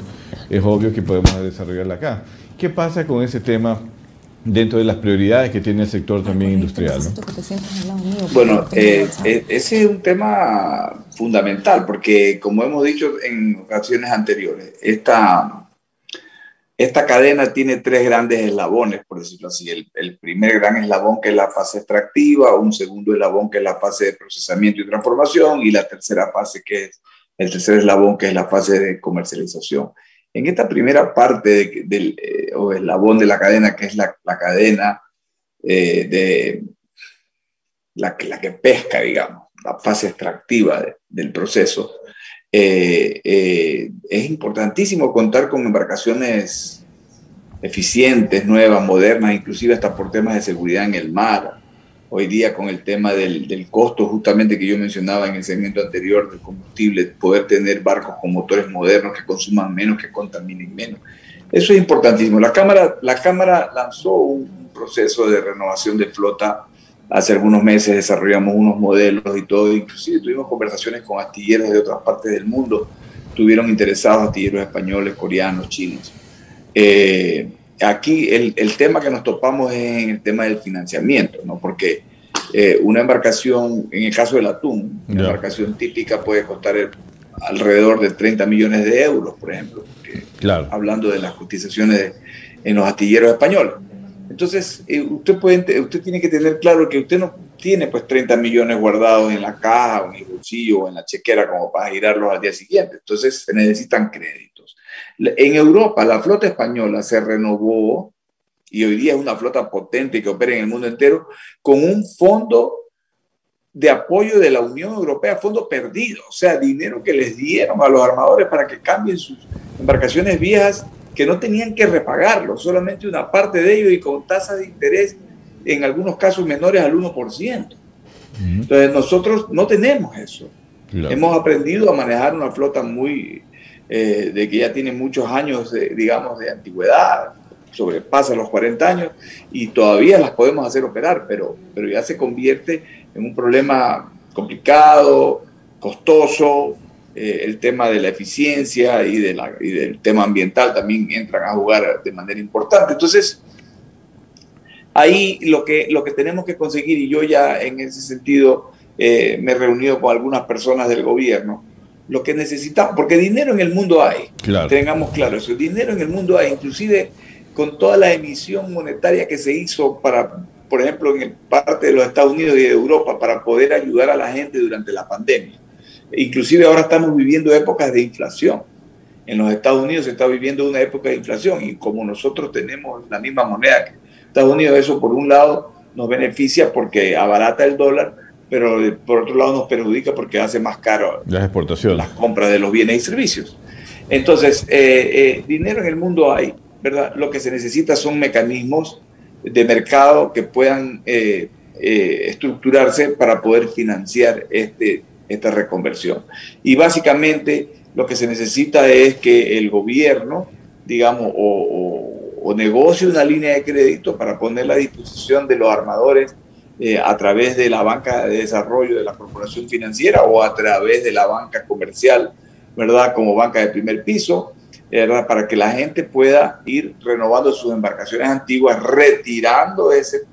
es obvio que podemos desarrollarla acá. ¿Qué pasa con ese tema dentro de las prioridades que tiene el sector también industrial? Bueno, ese es un tema fundamental, porque como hemos dicho en ocasiones anteriores, esta esta cadena tiene tres grandes eslabones, por decirlo así. El, primer gran eslabón que es la fase extractiva, un segundo eslabón que es la fase de procesamiento y transformación y la tercera fase que es el tercer eslabón que es la fase de comercialización. En esta primera parte del eh, o eslabón de la cadena, que es la, cadena eh, de la, la, que pesca, digamos, la fase extractiva del proceso, eh, eh, es importantísimo contar con embarcaciones eficientes, nuevas, modernas, inclusive hasta por temas de seguridad en el mar. Hoy día con el tema del, del, costo justamente que yo mencionaba en el segmento anterior del combustible, poder tener barcos con motores modernos que consuman menos, que contaminen menos. Eso es importantísimo. La Cámara, la cámara lanzó un proceso de renovación de flota Hace algunos meses desarrollamos unos modelos y todo, inclusive tuvimos conversaciones con astilleros de otras partes del mundo, tuvieron interesados astilleros españoles, coreanos, chinos. Eh, aquí el, el, tema que nos topamos es en el tema del financiamiento, ¿no? porque eh, una embarcación, en el caso del atún, una embarcación típica puede costar alrededor de 30 millones de euros, por ejemplo, claro. hablando de las cotizaciones en los astilleros españoles. Entonces, eh, usted, puede, usted tiene que tener claro que usted no tiene pues 30 millones guardados en la caja o en el bolsillo o en la chequera como para girarlos al día siguiente. Entonces, se necesitan créditos. En Europa, la flota española se renovó y hoy día es una flota potente que opera en el mundo entero con un fondo de apoyo de la Unión Europea, fondo perdido, o sea, dinero que les dieron a los armadores para que cambien sus embarcaciones viejas que no tenían que repagarlo, solamente una parte de ello y con tasas de interés en algunos casos menores al 1%. Entonces nosotros no tenemos eso. Hemos aprendido a manejar una flota muy, eh, de que ya tiene muchos años, de, digamos, de antigüedad, sobrepasa los 40 años y todavía las podemos hacer operar, pero, pero ya se convierte en un problema complicado, costoso, eh, el tema de la eficiencia y, del tema ambiental también entran a jugar de manera importante. Entonces, ahí lo que, lo que tenemos que conseguir, y yo ya en ese sentido eh, me he reunido con algunas personas del gobierno, lo que necesitamos, porque dinero en el mundo hay, tengamos claro eso, dinero en el mundo hay, inclusive con toda la emisión monetaria que se hizo para, por ejemplo, en parte de los Estados Unidos y de Europa para poder ayudar a la gente durante la pandemia. Inclusive ahora estamos viviendo épocas de inflación. En los Estados Unidos se está viviendo una época de inflación y como nosotros tenemos la misma moneda que Estados Unidos, eso por un lado nos beneficia porque abarata el dólar, pero por otro lado nos perjudica porque hace más caro las exportaciones, las compras de los bienes y servicios. Entonces, eh, eh, dinero en el mundo hay, ¿verdad? Lo que se necesita son mecanismos de mercado que puedan eh, estructurarse para poder financiar este, esta reconversión. Y básicamente lo que se necesita es que el gobierno, digamos, o, negocie una línea de crédito para ponerla a disposición de los armadores eh, a través de la banca de desarrollo de la corporación financiera o a través de la banca comercial, ¿verdad? Como banca de primer piso, ¿verdad? Para que la gente pueda ir renovando sus embarcaciones antiguas, retirando ese,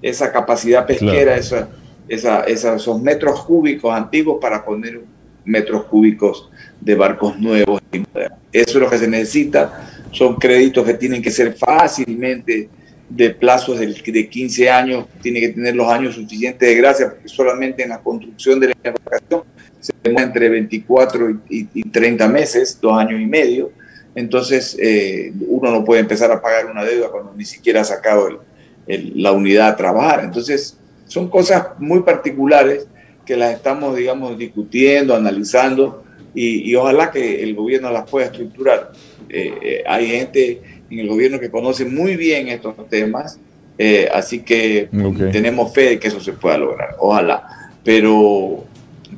esa capacidad pesquera, esa esa, esos metros cúbicos antiguos para poner metros cúbicos de barcos nuevos y modernos. Eso es lo que se necesita. Son créditos que tienen que ser fácilmente de plazos de, de 15 años, tiene que tener los años suficientes de gracia, porque solamente en la construcción de la embarcación se demora entre 24 y, 30 meses, dos años y medio. Entonces, eh, uno no puede empezar a pagar una deuda cuando ni siquiera ha sacado la unidad a trabajar. Entonces, son cosas muy particulares que las estamos, digamos, discutiendo, analizando y, ojalá que el gobierno las pueda estructurar. Eh, eh, hay gente en el gobierno que conoce muy bien estos temas, eh, así que tenemos fe de que eso se pueda lograr, ojalá. Pero,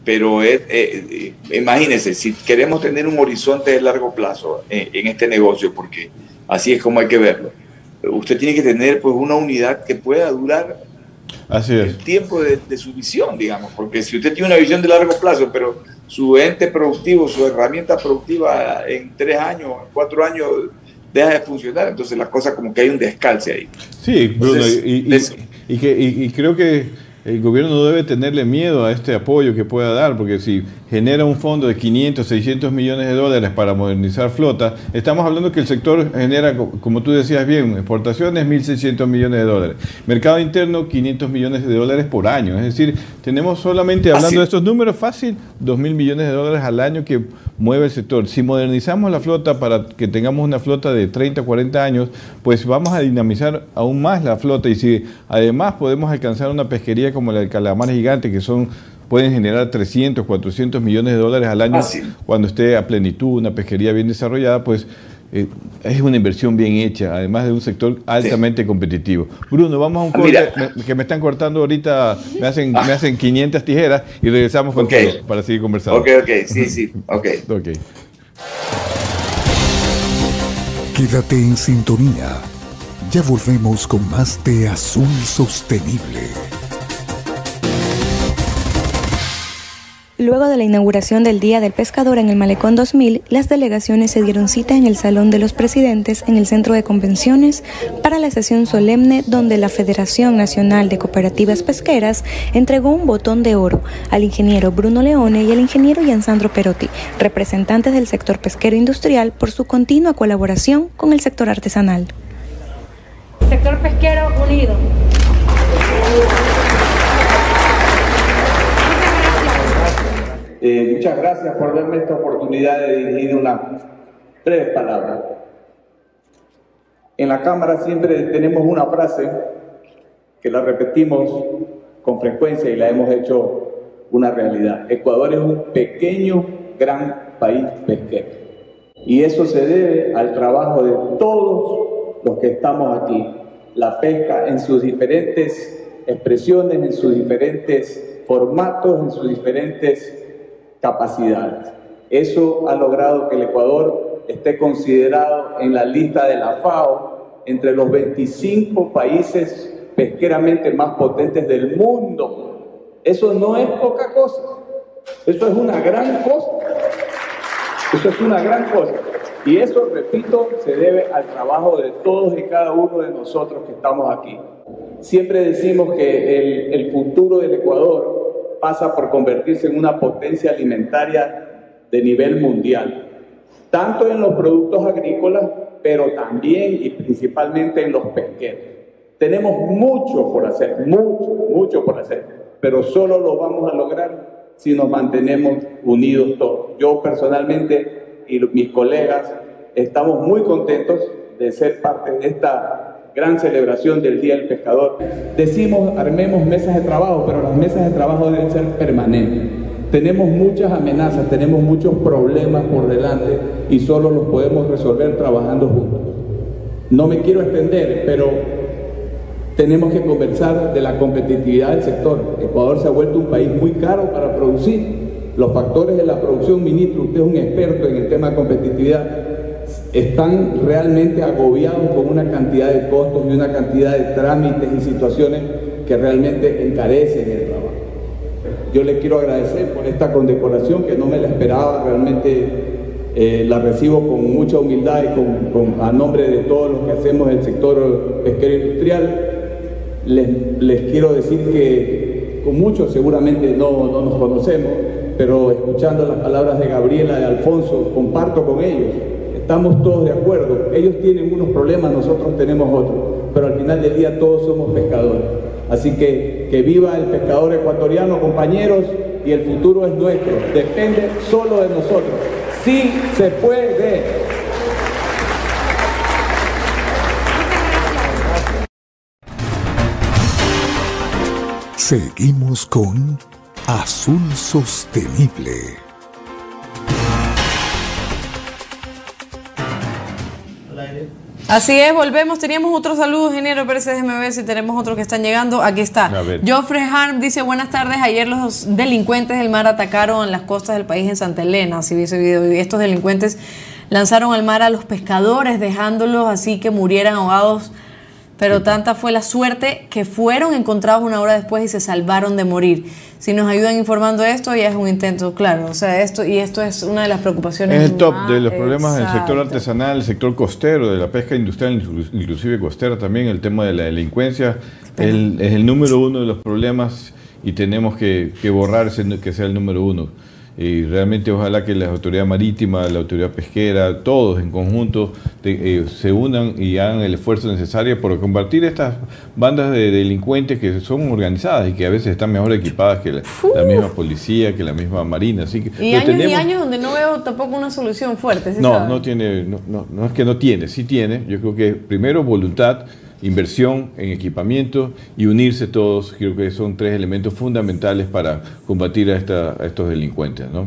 pero imagínense, si queremos tener un horizonte de largo plazo en este negocio, porque así es como hay que verlo, usted tiene que tener pues una unidad que pueda durar el tiempo de, su visión, digamos, porque si usted tiene una visión de largo plazo, pero su ente productivo, su herramienta productiva en tres años, en cuatro años deja de funcionar, entonces la cosa como que hay un descalce ahí. Sí, Bruno, y, que, y creo que el gobierno no debe tenerle miedo a este apoyo que pueda dar, porque si genera un fondo de 500, 600 millones de dólares para modernizar flota, estamos hablando que el sector genera, como tú decías bien, exportaciones 1.600 millones de dólares, mercado interno 500 millones de dólares por año, es decir, tenemos solamente, hablando de estos números, fácil 2.000 millones de dólares al año que mueve el sector. Si modernizamos la flota para que tengamos una flota de 30, 40 años, pues vamos a dinamizar aún más la flota. Y si además podemos alcanzar una pesquería como la del calamar gigante, que son pueden generar 300, 400 millones de dólares al año cuando esté a plenitud, una pesquería bien desarrollada, pues eh, es una inversión bien hecha, además de un sector altamente competitivo. Bruno, vamos a un ah, corte que me están cortando ahorita, me hacen, me hacen 500 tijeras y regresamos con todo para seguir conversando. Ok, ok, sí, sí, ok. okay. Quédate en sintonía. Ya volvemos con más de Azul Sostenible. Luego de la inauguración del Día del Pescador en el Malecón 2000, las delegaciones se dieron cita en el Salón de los Presidentes en el Centro de Convenciones para la sesión solemne donde la Federación Nacional de Cooperativas Pesqueras entregó un botón de oro al ingeniero Bruno Leone y al ingeniero Giansandro Perotti, representantes del sector pesquero industrial, por su continua colaboración con el sector artesanal. Sector pesquero unido. Eh, muchas gracias por darme esta oportunidad de dirigir una breves palabras. En la Cámara siempre tenemos una frase que la repetimos con frecuencia y la hemos hecho una realidad. Ecuador es un pequeño, gran país pesquero. Y eso se debe al trabajo de todos los que estamos aquí. La pesca en sus diferentes expresiones, en sus diferentes formatos, en sus diferentes capacidades. Eso ha logrado que el Ecuador esté considerado en la lista de la FAO entre los 25 países pesqueramente más potentes del mundo. Eso no es poca cosa. Eso es una gran cosa. Eso es una gran cosa. Y eso, repito, se debe al trabajo de todos y cada uno de nosotros que estamos aquí. Siempre decimos que el, el futuro del Ecuador pasa por convertirse en una potencia alimentaria de nivel mundial, tanto en los productos agrícolas, pero también y principalmente en los pesqueros. Tenemos mucho por hacer, mucho, mucho por hacer, pero solo lo vamos a lograr si nos mantenemos unidos todos. Yo personalmente y mis colegas estamos muy contentos de ser parte de esta gran celebración del Día del Pescador. Decimos, armemos mesas de trabajo, pero las mesas de trabajo deben ser permanentes. Tenemos muchas amenazas, tenemos muchos problemas por delante y solo los podemos resolver trabajando juntos. No me quiero extender, pero tenemos que conversar de la competitividad del sector. Ecuador se ha vuelto un país muy caro para producir. Los factores de la producción, ministro, usted es un experto en el tema de competitividad, están realmente agobiados con una cantidad de costos y una cantidad de trámites y situaciones que realmente encarecen el trabajo. Yo le quiero agradecer por esta condecoración que no me la esperaba, realmente eh, la recibo con mucha humildad y con, a nombre de todos los que hacemos el sector pesquero industrial les, quiero decir que con muchos seguramente no, no nos conocemos, pero escuchando las palabras de Gabriela, de Alfonso, comparto con ellos. Estamos todos de acuerdo. Ellos tienen unos problemas, nosotros tenemos otros, pero al final del día todos somos pescadores. Así que que viva el pescador ecuatoriano, compañeros, y el futuro es nuestro. Depende solo de nosotros. Sí se puede. Seguimos con Azul Sostenible. Así es, volvemos. Teníamos otro saludo, ingeniero Pérez, déjeme si tenemos otros que están llegando. Aquí está. Joffrey Harm dice, buenas tardes. Ayer los delincuentes del mar atacaron las costas del país en Santa Elena. Si vi ese video. Y estos delincuentes lanzaron al mar a los pescadores, dejándolos así que murieran ahogados pero tanta fue la suerte que fueron encontrados una hora después y se salvaron de morir. Si nos ayudan informando esto, ya es un intento, claro. O sea, esto y esto es una de las preocupaciones. Es el top de los problemas del sector artesanal, el sector costero, de la pesca industrial, inclusive costera también, el tema de la delincuencia. es el número uno de los problemas y tenemos que, que borrar ese, que sea el número uno y realmente ojalá que la autoridad marítima, la autoridad pesquera, todos en conjunto eh, se unan y hagan el esfuerzo necesario por combatir estas bandas de delincuentes que son organizadas y que a veces están mejor equipadas que la, misma policía, que la misma marina. Así que, y años y años donde no veo tampoco una solución fuerte. no, no tiene, no, no es que no tiene, sí tiene. Yo creo que primero voluntad inversión en equipamiento y unirse todos, creo que son tres elementos fundamentales para combatir a, estos delincuentes. ¿no?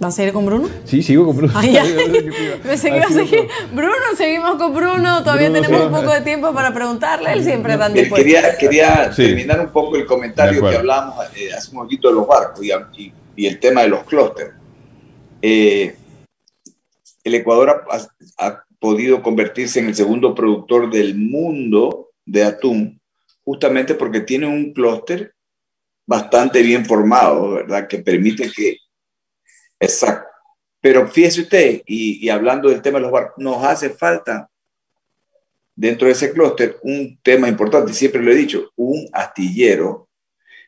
¿Vas a seguir con Bruno? Sí, sigo con Bruno. Bruno, seguimos con Bruno. Todavía tenemos un poco de tiempo para preguntarle. Él siempre está dispuesto. Quería, quería terminar un poco el comentario que hablamos eh, hace un poquito de los barcos y, el tema de los clústeres. Eh, el Ecuador ha, podido convertirse en el segundo productor del mundo de atún, justamente porque tiene un clúster bastante bien formado, ¿verdad? Que permite que... Exacto. Pero fíjese usted, y, hablando del tema de los barcos, nos hace falta dentro de ese clúster un tema importante, siempre lo he dicho, un astillero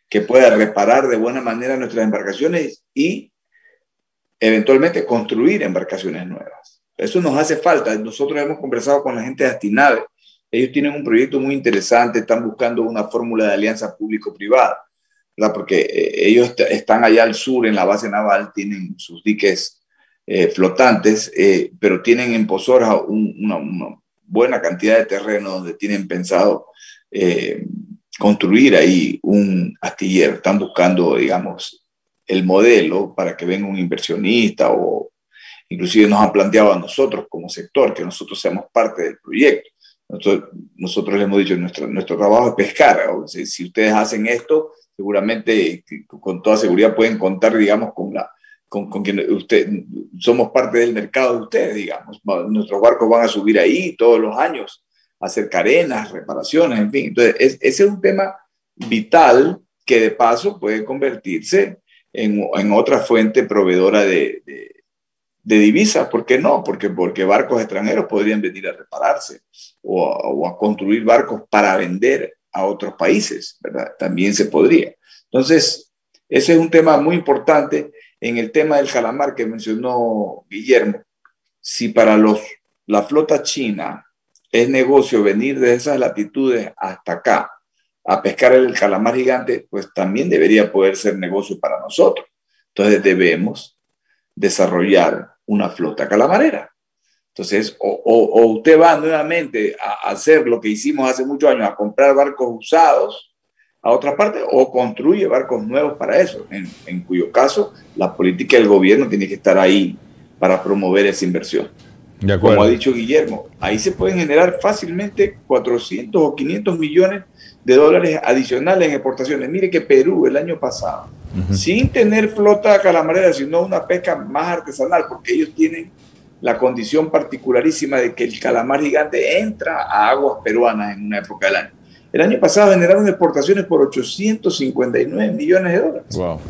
que pueda reparar de buena manera nuestras embarcaciones y eventualmente construir embarcaciones nuevas. Eso nos hace falta. Nosotros hemos conversado con la gente de Astinave. Ellos tienen un proyecto muy interesante, están buscando una fórmula de alianza público-privada. Porque eh, ellos están allá al sur, en la base naval, tienen sus diques eh, flotantes, eh, pero tienen en Pozora una, buena cantidad de terreno donde tienen pensado construir ahí un astillero. Están buscando, digamos, el modelo para que venga un inversionista o inclusive nos han planteado a nosotros como sector que nosotros seamos parte del proyecto. Nosotros, nosotros le hemos dicho, nuestro, nuestro trabajo es pescar. si ustedes hacen esto, seguramente con toda seguridad pueden contar, digamos, con la, con, con quien usted, somos parte del mercado de ustedes, digamos. Nuestros barcos van a subir ahí todos los años, a hacer carenas, reparaciones, en fin. Entonces, ese es un tema vital que de paso puede convertirse en, en otra fuente proveedora de, de, de, divisas. ¿Por qué no? Porque, porque barcos extranjeros podrían venir a repararse o o a construir barcos para vender a otros países, ¿verdad? También se podría. Entonces, ese es un tema muy importante en el tema del calamar que mencionó Guillermo, si para los, la flota china es negocio venir de esas latitudes hasta acá a pescar el calamar gigante, pues también debería poder ser negocio para nosotros. Entonces debemos desarrollar una flota calamarera. Entonces, o, usted va nuevamente a hacer lo que hicimos hace muchos años, a comprar barcos usados a otra parte o construye barcos nuevos para eso, en, cuyo caso la política del gobierno tiene que estar ahí para promover esa inversión. Como ha dicho Guillermo, ahí se pueden generar fácilmente 400 o 500 millones de dólares adicionales en exportaciones. Mire que Perú el año pasado, sin tener flota calamarera, sino una pesca más artesanal, porque ellos tienen la condición particularísima de que el calamar gigante entra a aguas peruanas en una época del año el año pasado generaron exportaciones por 859 millones de dólares.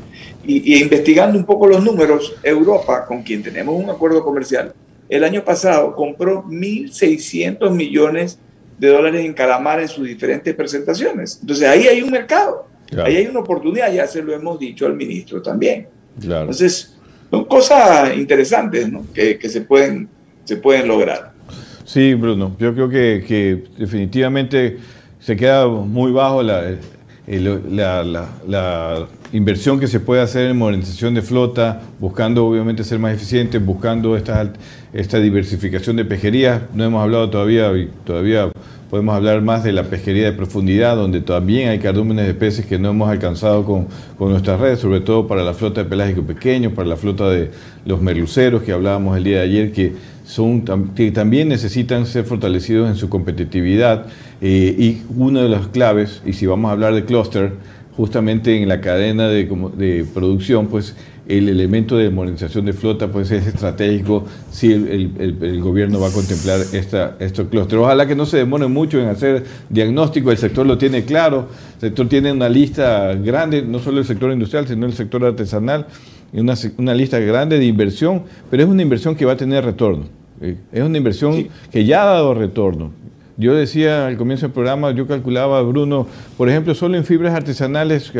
Y, investigando un poco los números, Europa, con quien tenemos un acuerdo comercial, el año pasado compró 1.600 millones de dólares en calamar en sus diferentes presentaciones. Entonces ahí hay un mercado, ahí hay una oportunidad, ya se lo hemos dicho al ministro también. Entonces, son cosas interesantes que, se, pueden, se pueden lograr. Sí, Bruno, yo creo que, que definitivamente se queda muy bajo la, la, inversión que se puede hacer en modernización de flota, buscando obviamente ser más eficientes, buscando esta, esta diversificación de pesquerías. No hemos hablado todavía, todavía podemos hablar más de la pesquería de profundidad, donde también hay cardúmenes de peces que no hemos alcanzado con, con nuestras redes, sobre todo para la flota de pelágicos pequeños, para la flota de los merluceros que hablábamos el día de ayer, que, son, que también necesitan ser fortalecidos en su competitividad. Eh, y una de las claves, y si vamos a hablar de clúster, justamente en la cadena de, de, producción, pues el elemento de modernización de flota pues es estratégico si el, el, gobierno va a contemplar esta, estos clústeres. Ojalá que no se demore mucho en hacer diagnóstico, el sector lo tiene claro, el sector tiene una lista grande, no solo el sector industrial, sino el sector artesanal, una, una lista grande de inversión, pero es una inversión que va a tener retorno. Eh, es una inversión que ya ha dado retorno. Yo decía al comienzo del programa, yo calculaba, Bruno, por ejemplo, solo en fibras artesanales,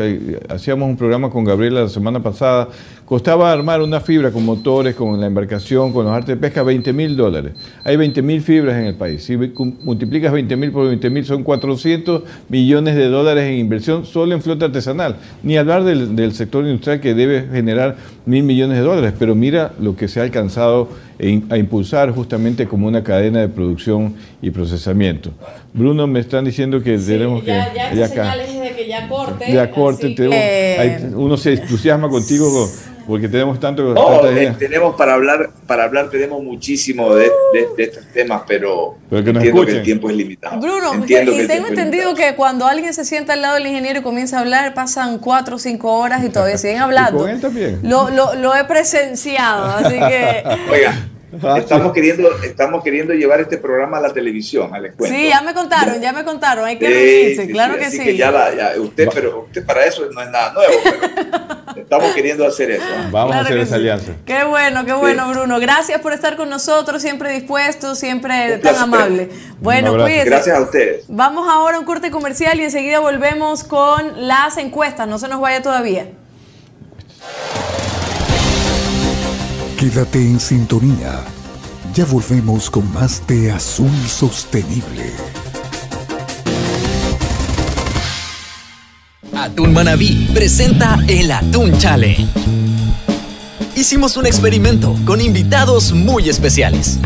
hacíamos un programa con Gabriela la semana pasada, costaba armar una fibra con motores, con la embarcación, con los artes de pesca, 20 mil dólares. Hay 20 mil fibras en el país. Si multiplicas 20 mil por 20 mil, son 400 millones de dólares en inversión solo en flota artesanal. Ni hablar del, del sector industrial que debe generar mil millones de dólares, pero mira lo que se ha alcanzado a impulsar justamente como una cadena de producción y procesamiento. Bruno, me están diciendo que tenemos que... Ya, ya señales de que ya corte. Ya corte, uno se entusiasma contigo porque tenemos tanto... Eh, tenemos para hablar, para hablar tenemos muchísimo de, estos temas, pero, entiendo que el tiempo es limitado. Bruno, y tengo entendido que cuando alguien se sienta al lado del ingeniero y comienza a hablar, pasan cuatro o cinco horas y todavía siguen (laughs) hablando. con él también. Lo, lo, lo he presenciado, así que... Oiga, Ah, (laughs) estamos queriendo, estamos queriendo llevar este programa a la televisión, al Sí, ya me contaron, ya me contaron, hay que reunirse, claro que sí. ya, usted, pero usted para eso no es nada nuevo, (laughs) estamos queriendo hacer eso. Vamos a hacer esa alianza. Qué bueno, qué bueno, Bruno. Gracias por estar con nosotros, siempre dispuesto, siempre tan amable. Bueno, cuídese. Gracias a ustedes. Vamos ahora a un corte comercial y enseguida volvemos con las encuestas. No se nos vaya todavía. Quédate en sintonía. Ya volvemos con más de Azul Sostenible. Atún Manabí presenta el Atún Challenge hicimos un experimento con invitados muy especiales.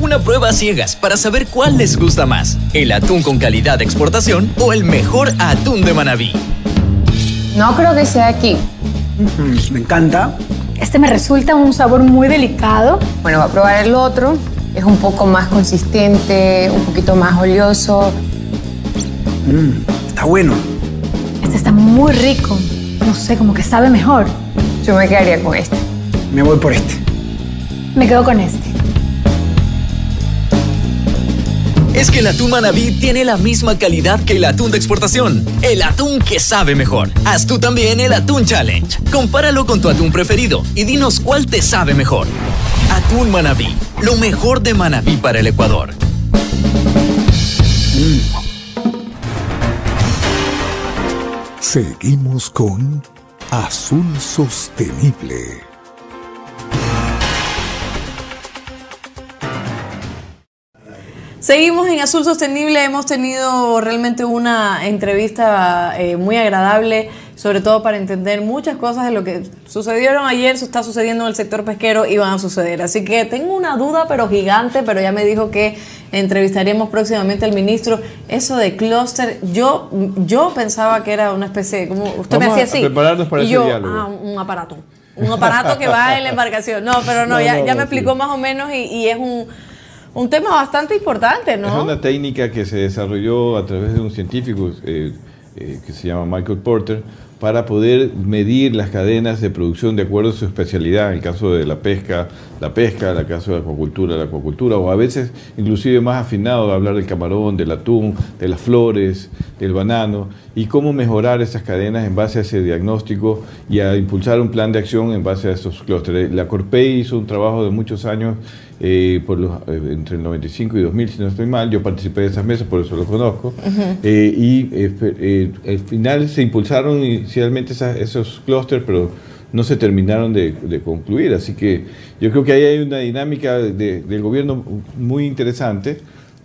Una prueba a ciegas para saber cuál les gusta más, el atún con calidad de exportación o el mejor atún de Manabí. No creo que sea aquí. Me encanta. Este me resulta un sabor muy delicado. Bueno, voy a probar el otro. Es un poco más consistente, un poquito más oleoso. Mm, está bueno. Este está muy rico. No sé, como que sabe mejor. Yo me quedaría con este. Me voy por este. Me quedo con este. Es que el atún Manabí tiene la misma calidad que el atún de exportación. El atún que sabe mejor. Haz tú también el Atún Challenge. Compáralo con tu atún preferido y dinos cuál te sabe mejor. Atún Manabí. Lo mejor de Manabí para el Ecuador. Seguimos con Azul Sostenible. Seguimos en Azul Sostenible, hemos tenido realmente una entrevista eh, muy agradable, sobre todo para entender muchas cosas de lo que sucedieron ayer, está sucediendo en el sector pesquero y van a suceder. Así que tengo una duda, pero gigante, pero ya me dijo que entrevistaremos próximamente al ministro. Eso de clúster, yo, yo pensaba que era una especie, como usted me hacía así. prepararnos para y yo, diálogo. ah, un aparato. Un aparato que va en la embarcación. No, pero no, (laughs) No, ya, no, ya me sí. explicó más o menos y, y es un, un tema bastante importante, Es ¿no? una técnica que se desarrolló a través de un científico eh, eh, que se llama Michael Porter para poder medir las cadenas de producción de acuerdo a su especialidad, en el caso de la pesca, la pesca, en el caso de la acuacultura, la acuacultura, o a veces inclusive más afinado a hablar del camarón, del atún, de las flores, del banano, y cómo mejorar esas cadenas en base a ese diagnóstico y a impulsar un plan de acción en base a esos clústeres. La Corpey hizo un trabajo de muchos años eh, por los, eh, entre el 95 y 2000, si no estoy mal, yo participé de esas mesas, por eso lo conozco, Eh, y eh, fe- eh, al final se impulsaron inicialmente esas- esos clústeres, pero no se terminaron de, de concluir, así que yo creo que ahí hay una dinámica de- del gobierno muy interesante,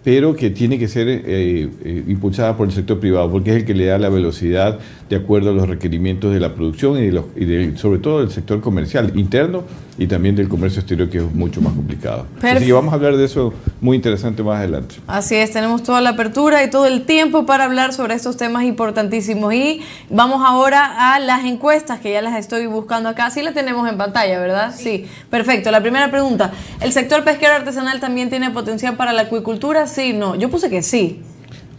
pero que tiene que ser eh, eh, impulsada por el sector privado, porque es el que le da la velocidad de acuerdo a los requerimientos de la producción y, de los- y de- sobre todo del sector comercial interno y también del comercio exterior, que es mucho más complicado. Así Perfecto. que vamos a hablar de eso muy interesante más adelante. Así es, tenemos toda la apertura y todo el tiempo para hablar sobre estos temas importantísimos. Y vamos ahora a las encuestas que ya las estoy buscando acá. Sí las tenemos en pantalla, ¿verdad? Sí. Perfecto. La primera pregunta, ¿el sector pesquero artesanal también tiene potencial para la acuicultura? Sí, no. Yo puse que sí.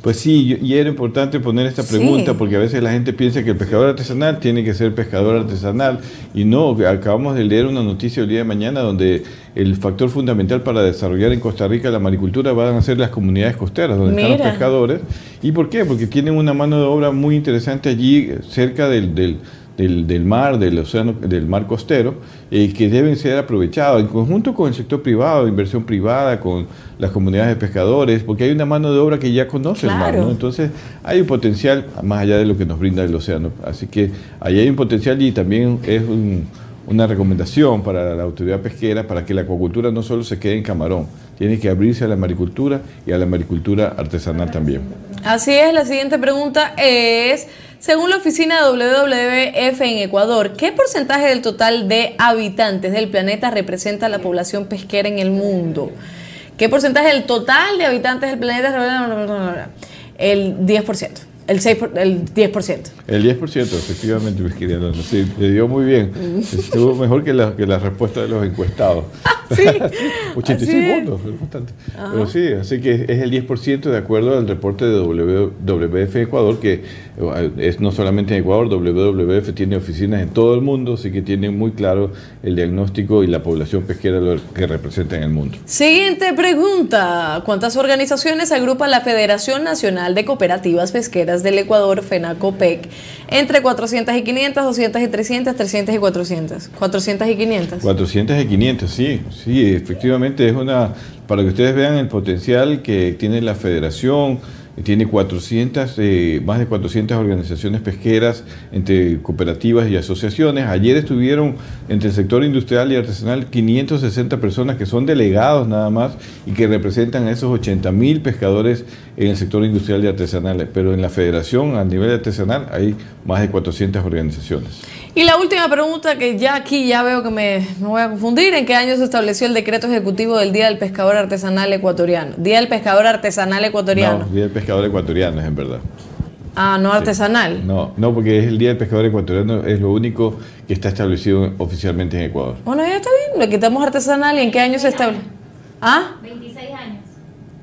Pues sí, y era importante poner esta Sí. pregunta porque a veces la gente piensa que el pescador artesanal tiene que ser pescador artesanal y no, acabamos de leer una noticia el día de mañana donde el factor fundamental para desarrollar en Costa Rica la maricultura van a ser las comunidades costeras donde están los pescadores. ¿Y por qué? Porque tienen una mano de obra muy interesante allí cerca del, del, del- del mar, del océano, del mar costero, eh, que deben ser aprovechados en conjunto con el sector privado, inversión privada, con las comunidades de pescadores, porque hay una mano de obra que ya conoce el mar. ¿no? Entonces hay un potencial más allá de lo que nos brinda el océano. Así que ahí hay un potencial y también es un- una recomendación para la autoridad pesquera para que la acuacultura no solo se quede en camarón, tiene que abrirse a la maricultura y a la maricultura artesanal también. Así es, la siguiente pregunta es, según la oficina WWF en Ecuador, ¿qué porcentaje del total de habitantes del planeta representa la población pesquera en el mundo? ¿Qué porcentaje del total de habitantes del planeta? El 10%, el, 6, por- el 10%. El 10%, efectivamente, mis queridos alumnos. Sí, le dio muy bien. Estuvo mejor que la, que la respuesta de los encuestados. (laughs) Sí. 86 Así es. puntos, es bastante. Ajá. Pero sí, así que es el 10% de acuerdo al reporte de WWF Ecuador, que eh, es no solamente en Ecuador, WWF tiene oficinas en todo el mundo, así que tienen muy claro el diagnóstico y la población pesquera que representa en el mundo. Siguiente pregunta. ¿Cuántas organizaciones agrupa la Federación Nacional de Cooperativas Pesqueras del Ecuador, FENACOPEC? Entre 400 y 500, 200 y 300, 300 y 400. 400 y 500. 400 y 500, sí, sí, efectivamente es una, para que ustedes vean el potencial que tiene la federación, tiene 400, eh, más de 400 organizaciones pesqueras entre cooperativas y asociaciones. Ayer estuvieron entre el sector industrial y artesanal 560 personas que son delegados nada más y que representan a esos 80 mil pescadores en el sector industrial y artesanal. Pero en la federación a nivel artesanal hay más de 400 organizaciones. Y la última pregunta que ya aquí ya veo que me, me voy a confundir, ¿en qué año se estableció el decreto ejecutivo del Día del Pescador Artesanal Ecuatoriano? Día del Pescador Artesanal Ecuatoriano. No, Día del Pescador Ecuatoriano es en verdad. Ah, no artesanal. No, no, porque es el Día del Pescador Ecuatoriano, es lo único que está establecido oficialmente en Ecuador. Bueno, ya está bien, le quitamos artesanal y en qué año se estableció. ¿Ah? 26 años.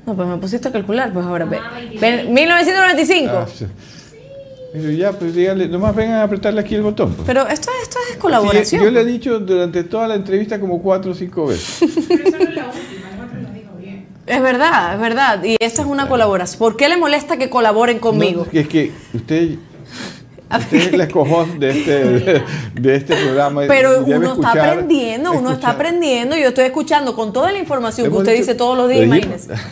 No, pues me pusiste a calcular, pues ahora ve. Ven, 1995. Ah, sí. Pero ya, pues dígale, nomás vengan a apretarle aquí el botón. pues. Pero esto, esto es colaboración. Sí, yo le he dicho durante toda la entrevista como cuatro o cinco veces. (laughs) Es verdad, es verdad. Y esta es una colaboración. ¿Por qué le molesta que colaboren conmigo? No, es que usted, usted es la escojón de este, de, (laughs) de este programa. Pero debe uno está escuchar- aprendiendo, uno está aprendiendo. Yo estoy escuchando con toda la información que usted dicho- dice todos los días, imagínese. (laughs)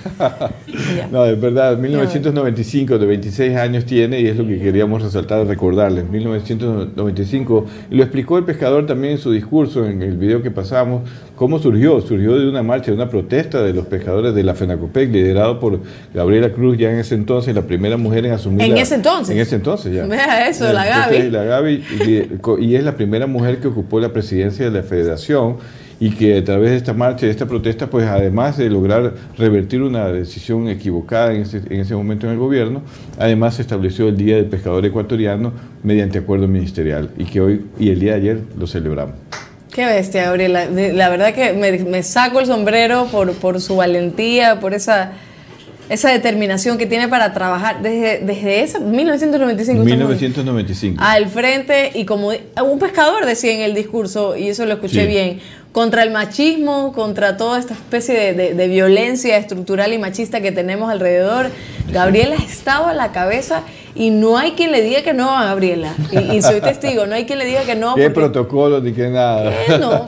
No, es verdad, 1995, de 26 años tiene y es lo que queríamos resaltar, recordarles. 1995, y lo explicó el pescador también en su discurso, en el video que pasamos, cómo surgió. Surgió de una marcha, de una protesta de los pescadores de la FENACOPEC, liderado por Gabriela Cruz, ya en ese entonces, la primera mujer en asumir. ¿En la- ese entonces? En ese entonces, ya. Eso, la Gaby. La Gaby, y, (laughs) y es la primera mujer que ocupó la presidencia de la federación y que a través de esta marcha, de esta protesta, pues además de lograr revertir una decisión equivocada en ese, en ese momento en el gobierno, además se estableció el Día del Pescador Ecuatoriano mediante acuerdo ministerial y que hoy y el día de ayer lo celebramos. Qué bestia, Gabriela. La verdad que me, me saco el sombrero por, por su valentía, por esa, esa determinación que tiene para trabajar desde, desde esa 1995. estamos- 1995. al frente y como un pescador decía en el discurso, y eso lo escuché Sí. bien, contra el machismo, contra toda esta especie de, de- de violencia estructural y machista que tenemos alrededor. Gabriela ha estado a la cabeza y no hay quien le diga que no a Gabriela. Y, y soy testigo, no hay quien le diga que no. (laughs) ¿Qué protocolo ni qué nada? no.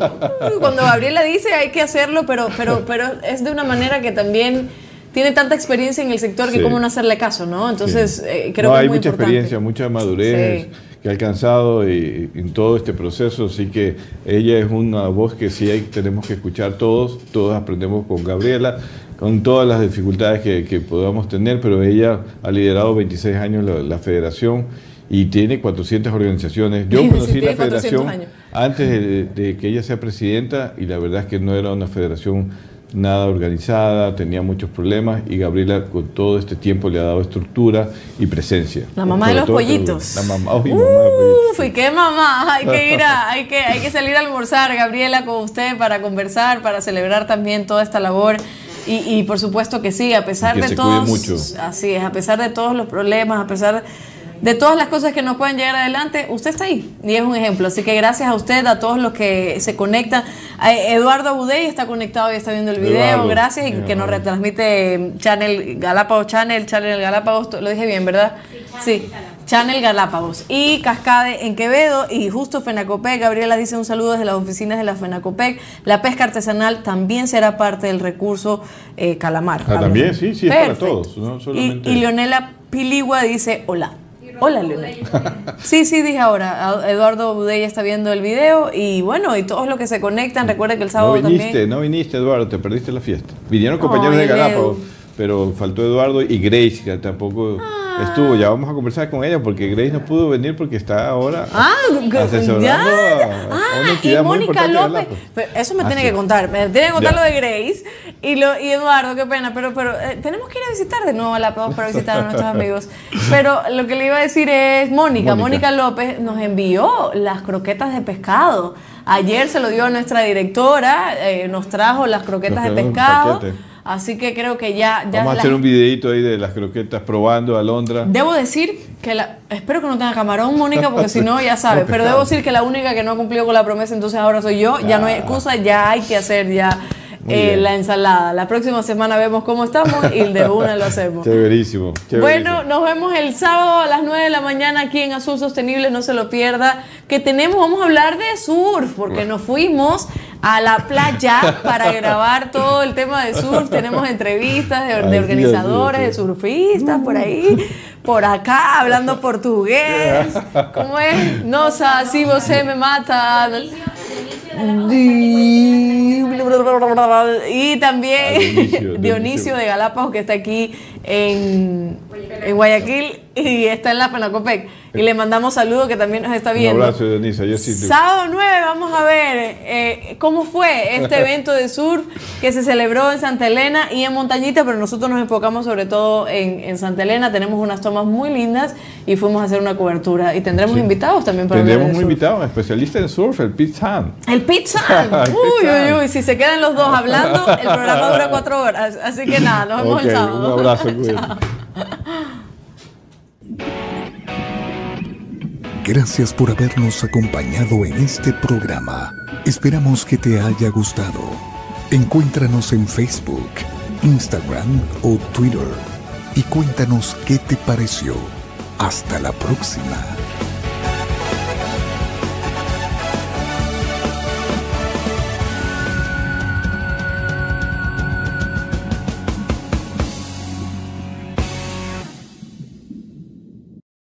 Cuando Gabriela dice hay que hacerlo, pero, pero, pero es de una manera que también tiene tanta experiencia en el sector que Sí. cómo no hacerle caso, ¿no? Entonces, eh, creo no, que hay es muy mucha importante. experiencia, mucha madurez Sí. que ha alcanzado y- en todo este proceso, así que ella es una voz que sí hay, tenemos que escuchar todos, todos aprendemos con Gabriela, con todas las dificultades que, que podamos tener, pero ella ha liderado 26 años la, la federación y tiene 400 organizaciones. Yo Sí, conocí la 400 federación antes de, de que ella sea presidenta y la verdad es que no era una federación nada organizada, tenía muchos problemas y Gabriela con todo este tiempo le ha dado estructura y presencia. La mamá de los pollitos. La mamá, uy, mamá de pollitos. Uf, y qué mamá, hay que ir a, (laughs) hay que, hay que salir a almorzar, Gabriela, con usted para conversar, para celebrar también toda esta labor. Y, y por supuesto que sí, a pesar que de todos, mucho. así es, a pesar de todos los problemas, a pesar de todas las cosas que no pueden llegar adelante, usted está ahí y es un ejemplo. Así que gracias a usted, a todos los que se conectan. A Eduardo Budey está conectado y está viendo el video, Eduardo, gracias, y que nos retransmite Channel Galápagos Channel, Channel Galápagos, lo dije bien, ¿verdad? Sí. Channel Galápagos y Cascade en Quevedo y justo Fenacopec. Gabriela dice un saludo desde las oficinas de la Fenacopec. La pesca artesanal también será parte del recurso eh, calamar. Ah, también, sí, sí, es para todos, no Y, y Leonela Piligua dice hola. Hola, Leonela. (laughs) Sí, sí, dije ahora. Eduardo Budey está viendo el video y bueno, y todos los que se conectan, recuerden que el no sábado viniste, también. no viniste, Eduardo, te perdiste la fiesta. Vinieron compañeros de Galápagos, pero faltó Eduardo y Grace, que tampoco Ah. Estuvo. Ya vamos a conversar con ella porque Grace no pudo venir porque está ahora Ah, asesorando ya. a- a una Ah, y Mónica López. Pero eso me Ah, tiene que contar. Me tiene que contar Ya. lo de Grace y, lo, y Eduardo, qué pena. Pero, pero eh, tenemos que ir a visitar de nuevo a La Paz para visitar a nuestros amigos. Pero lo que le iba a decir es: Mónica, Mónica. López nos envió las croquetas de pescado. Ayer se lo dio a nuestra directora, eh, nos trajo las croquetas Nos de pescado. Así que creo que ya. ya Vamos a hacer un videito ahí de las croquetas probando a Londra. Debo decir que la. Espero que no tenga camarón, Mónica, porque si no, ya (laughs) sabe. No, Pero debo decir que la única que no ha cumplido con la promesa, entonces ahora soy yo. Ya no hay excusa, ya hay que hacer ya eh, la ensalada. La próxima semana vemos cómo estamos y de una lo hacemos. (laughs) Chéverísimo. chéverísimo. Bueno, nos vemos el sábado a las 9 de la mañana aquí en Azul Sostenible, no se lo pierda. Que tenemos, vamos a hablar de surf, porque nos fuimos a la playa para (laughs) grabar todo el tema de surf. (laughs) Tenemos entrevistas de, organizadores, de surfistas por ahí, por acá, hablando portugués. ¿Cómo es? No sé si você me mata. (laughs) Y también Dionisio, (laughs) Dionisio, Dionisio. de Galápagos que está aquí en, en Guayaquil y está en la Penacopec. Y le mandamos saludos que también nos está viendo. Un abrazo, Denise. Yo sí, Sábado 9, vamos a ver eh, cómo fue este (laughs) evento de surf que se celebró en Santa Elena y en Montañita, pero nosotros nos enfocamos sobre todo en, en Santa Elena. Tenemos unas tomas muy lindas y fuimos a hacer una cobertura. Y tendremos invitados también para Tendremos un invitado, un especialista en surf, el Pete Sam. El pizza. (laughs) El Uy, Pete uy, uy. Si se quedan los dos hablando, el programa dura cuatro horas. Así que nada, nos vemos el sábado. Un abrazo, Gracias por habernos acompañado en este programa. Esperamos que te haya gustado. Encuéntranos en Facebook, Instagram o Twitter y cuéntanos qué te pareció. Hasta la próxima.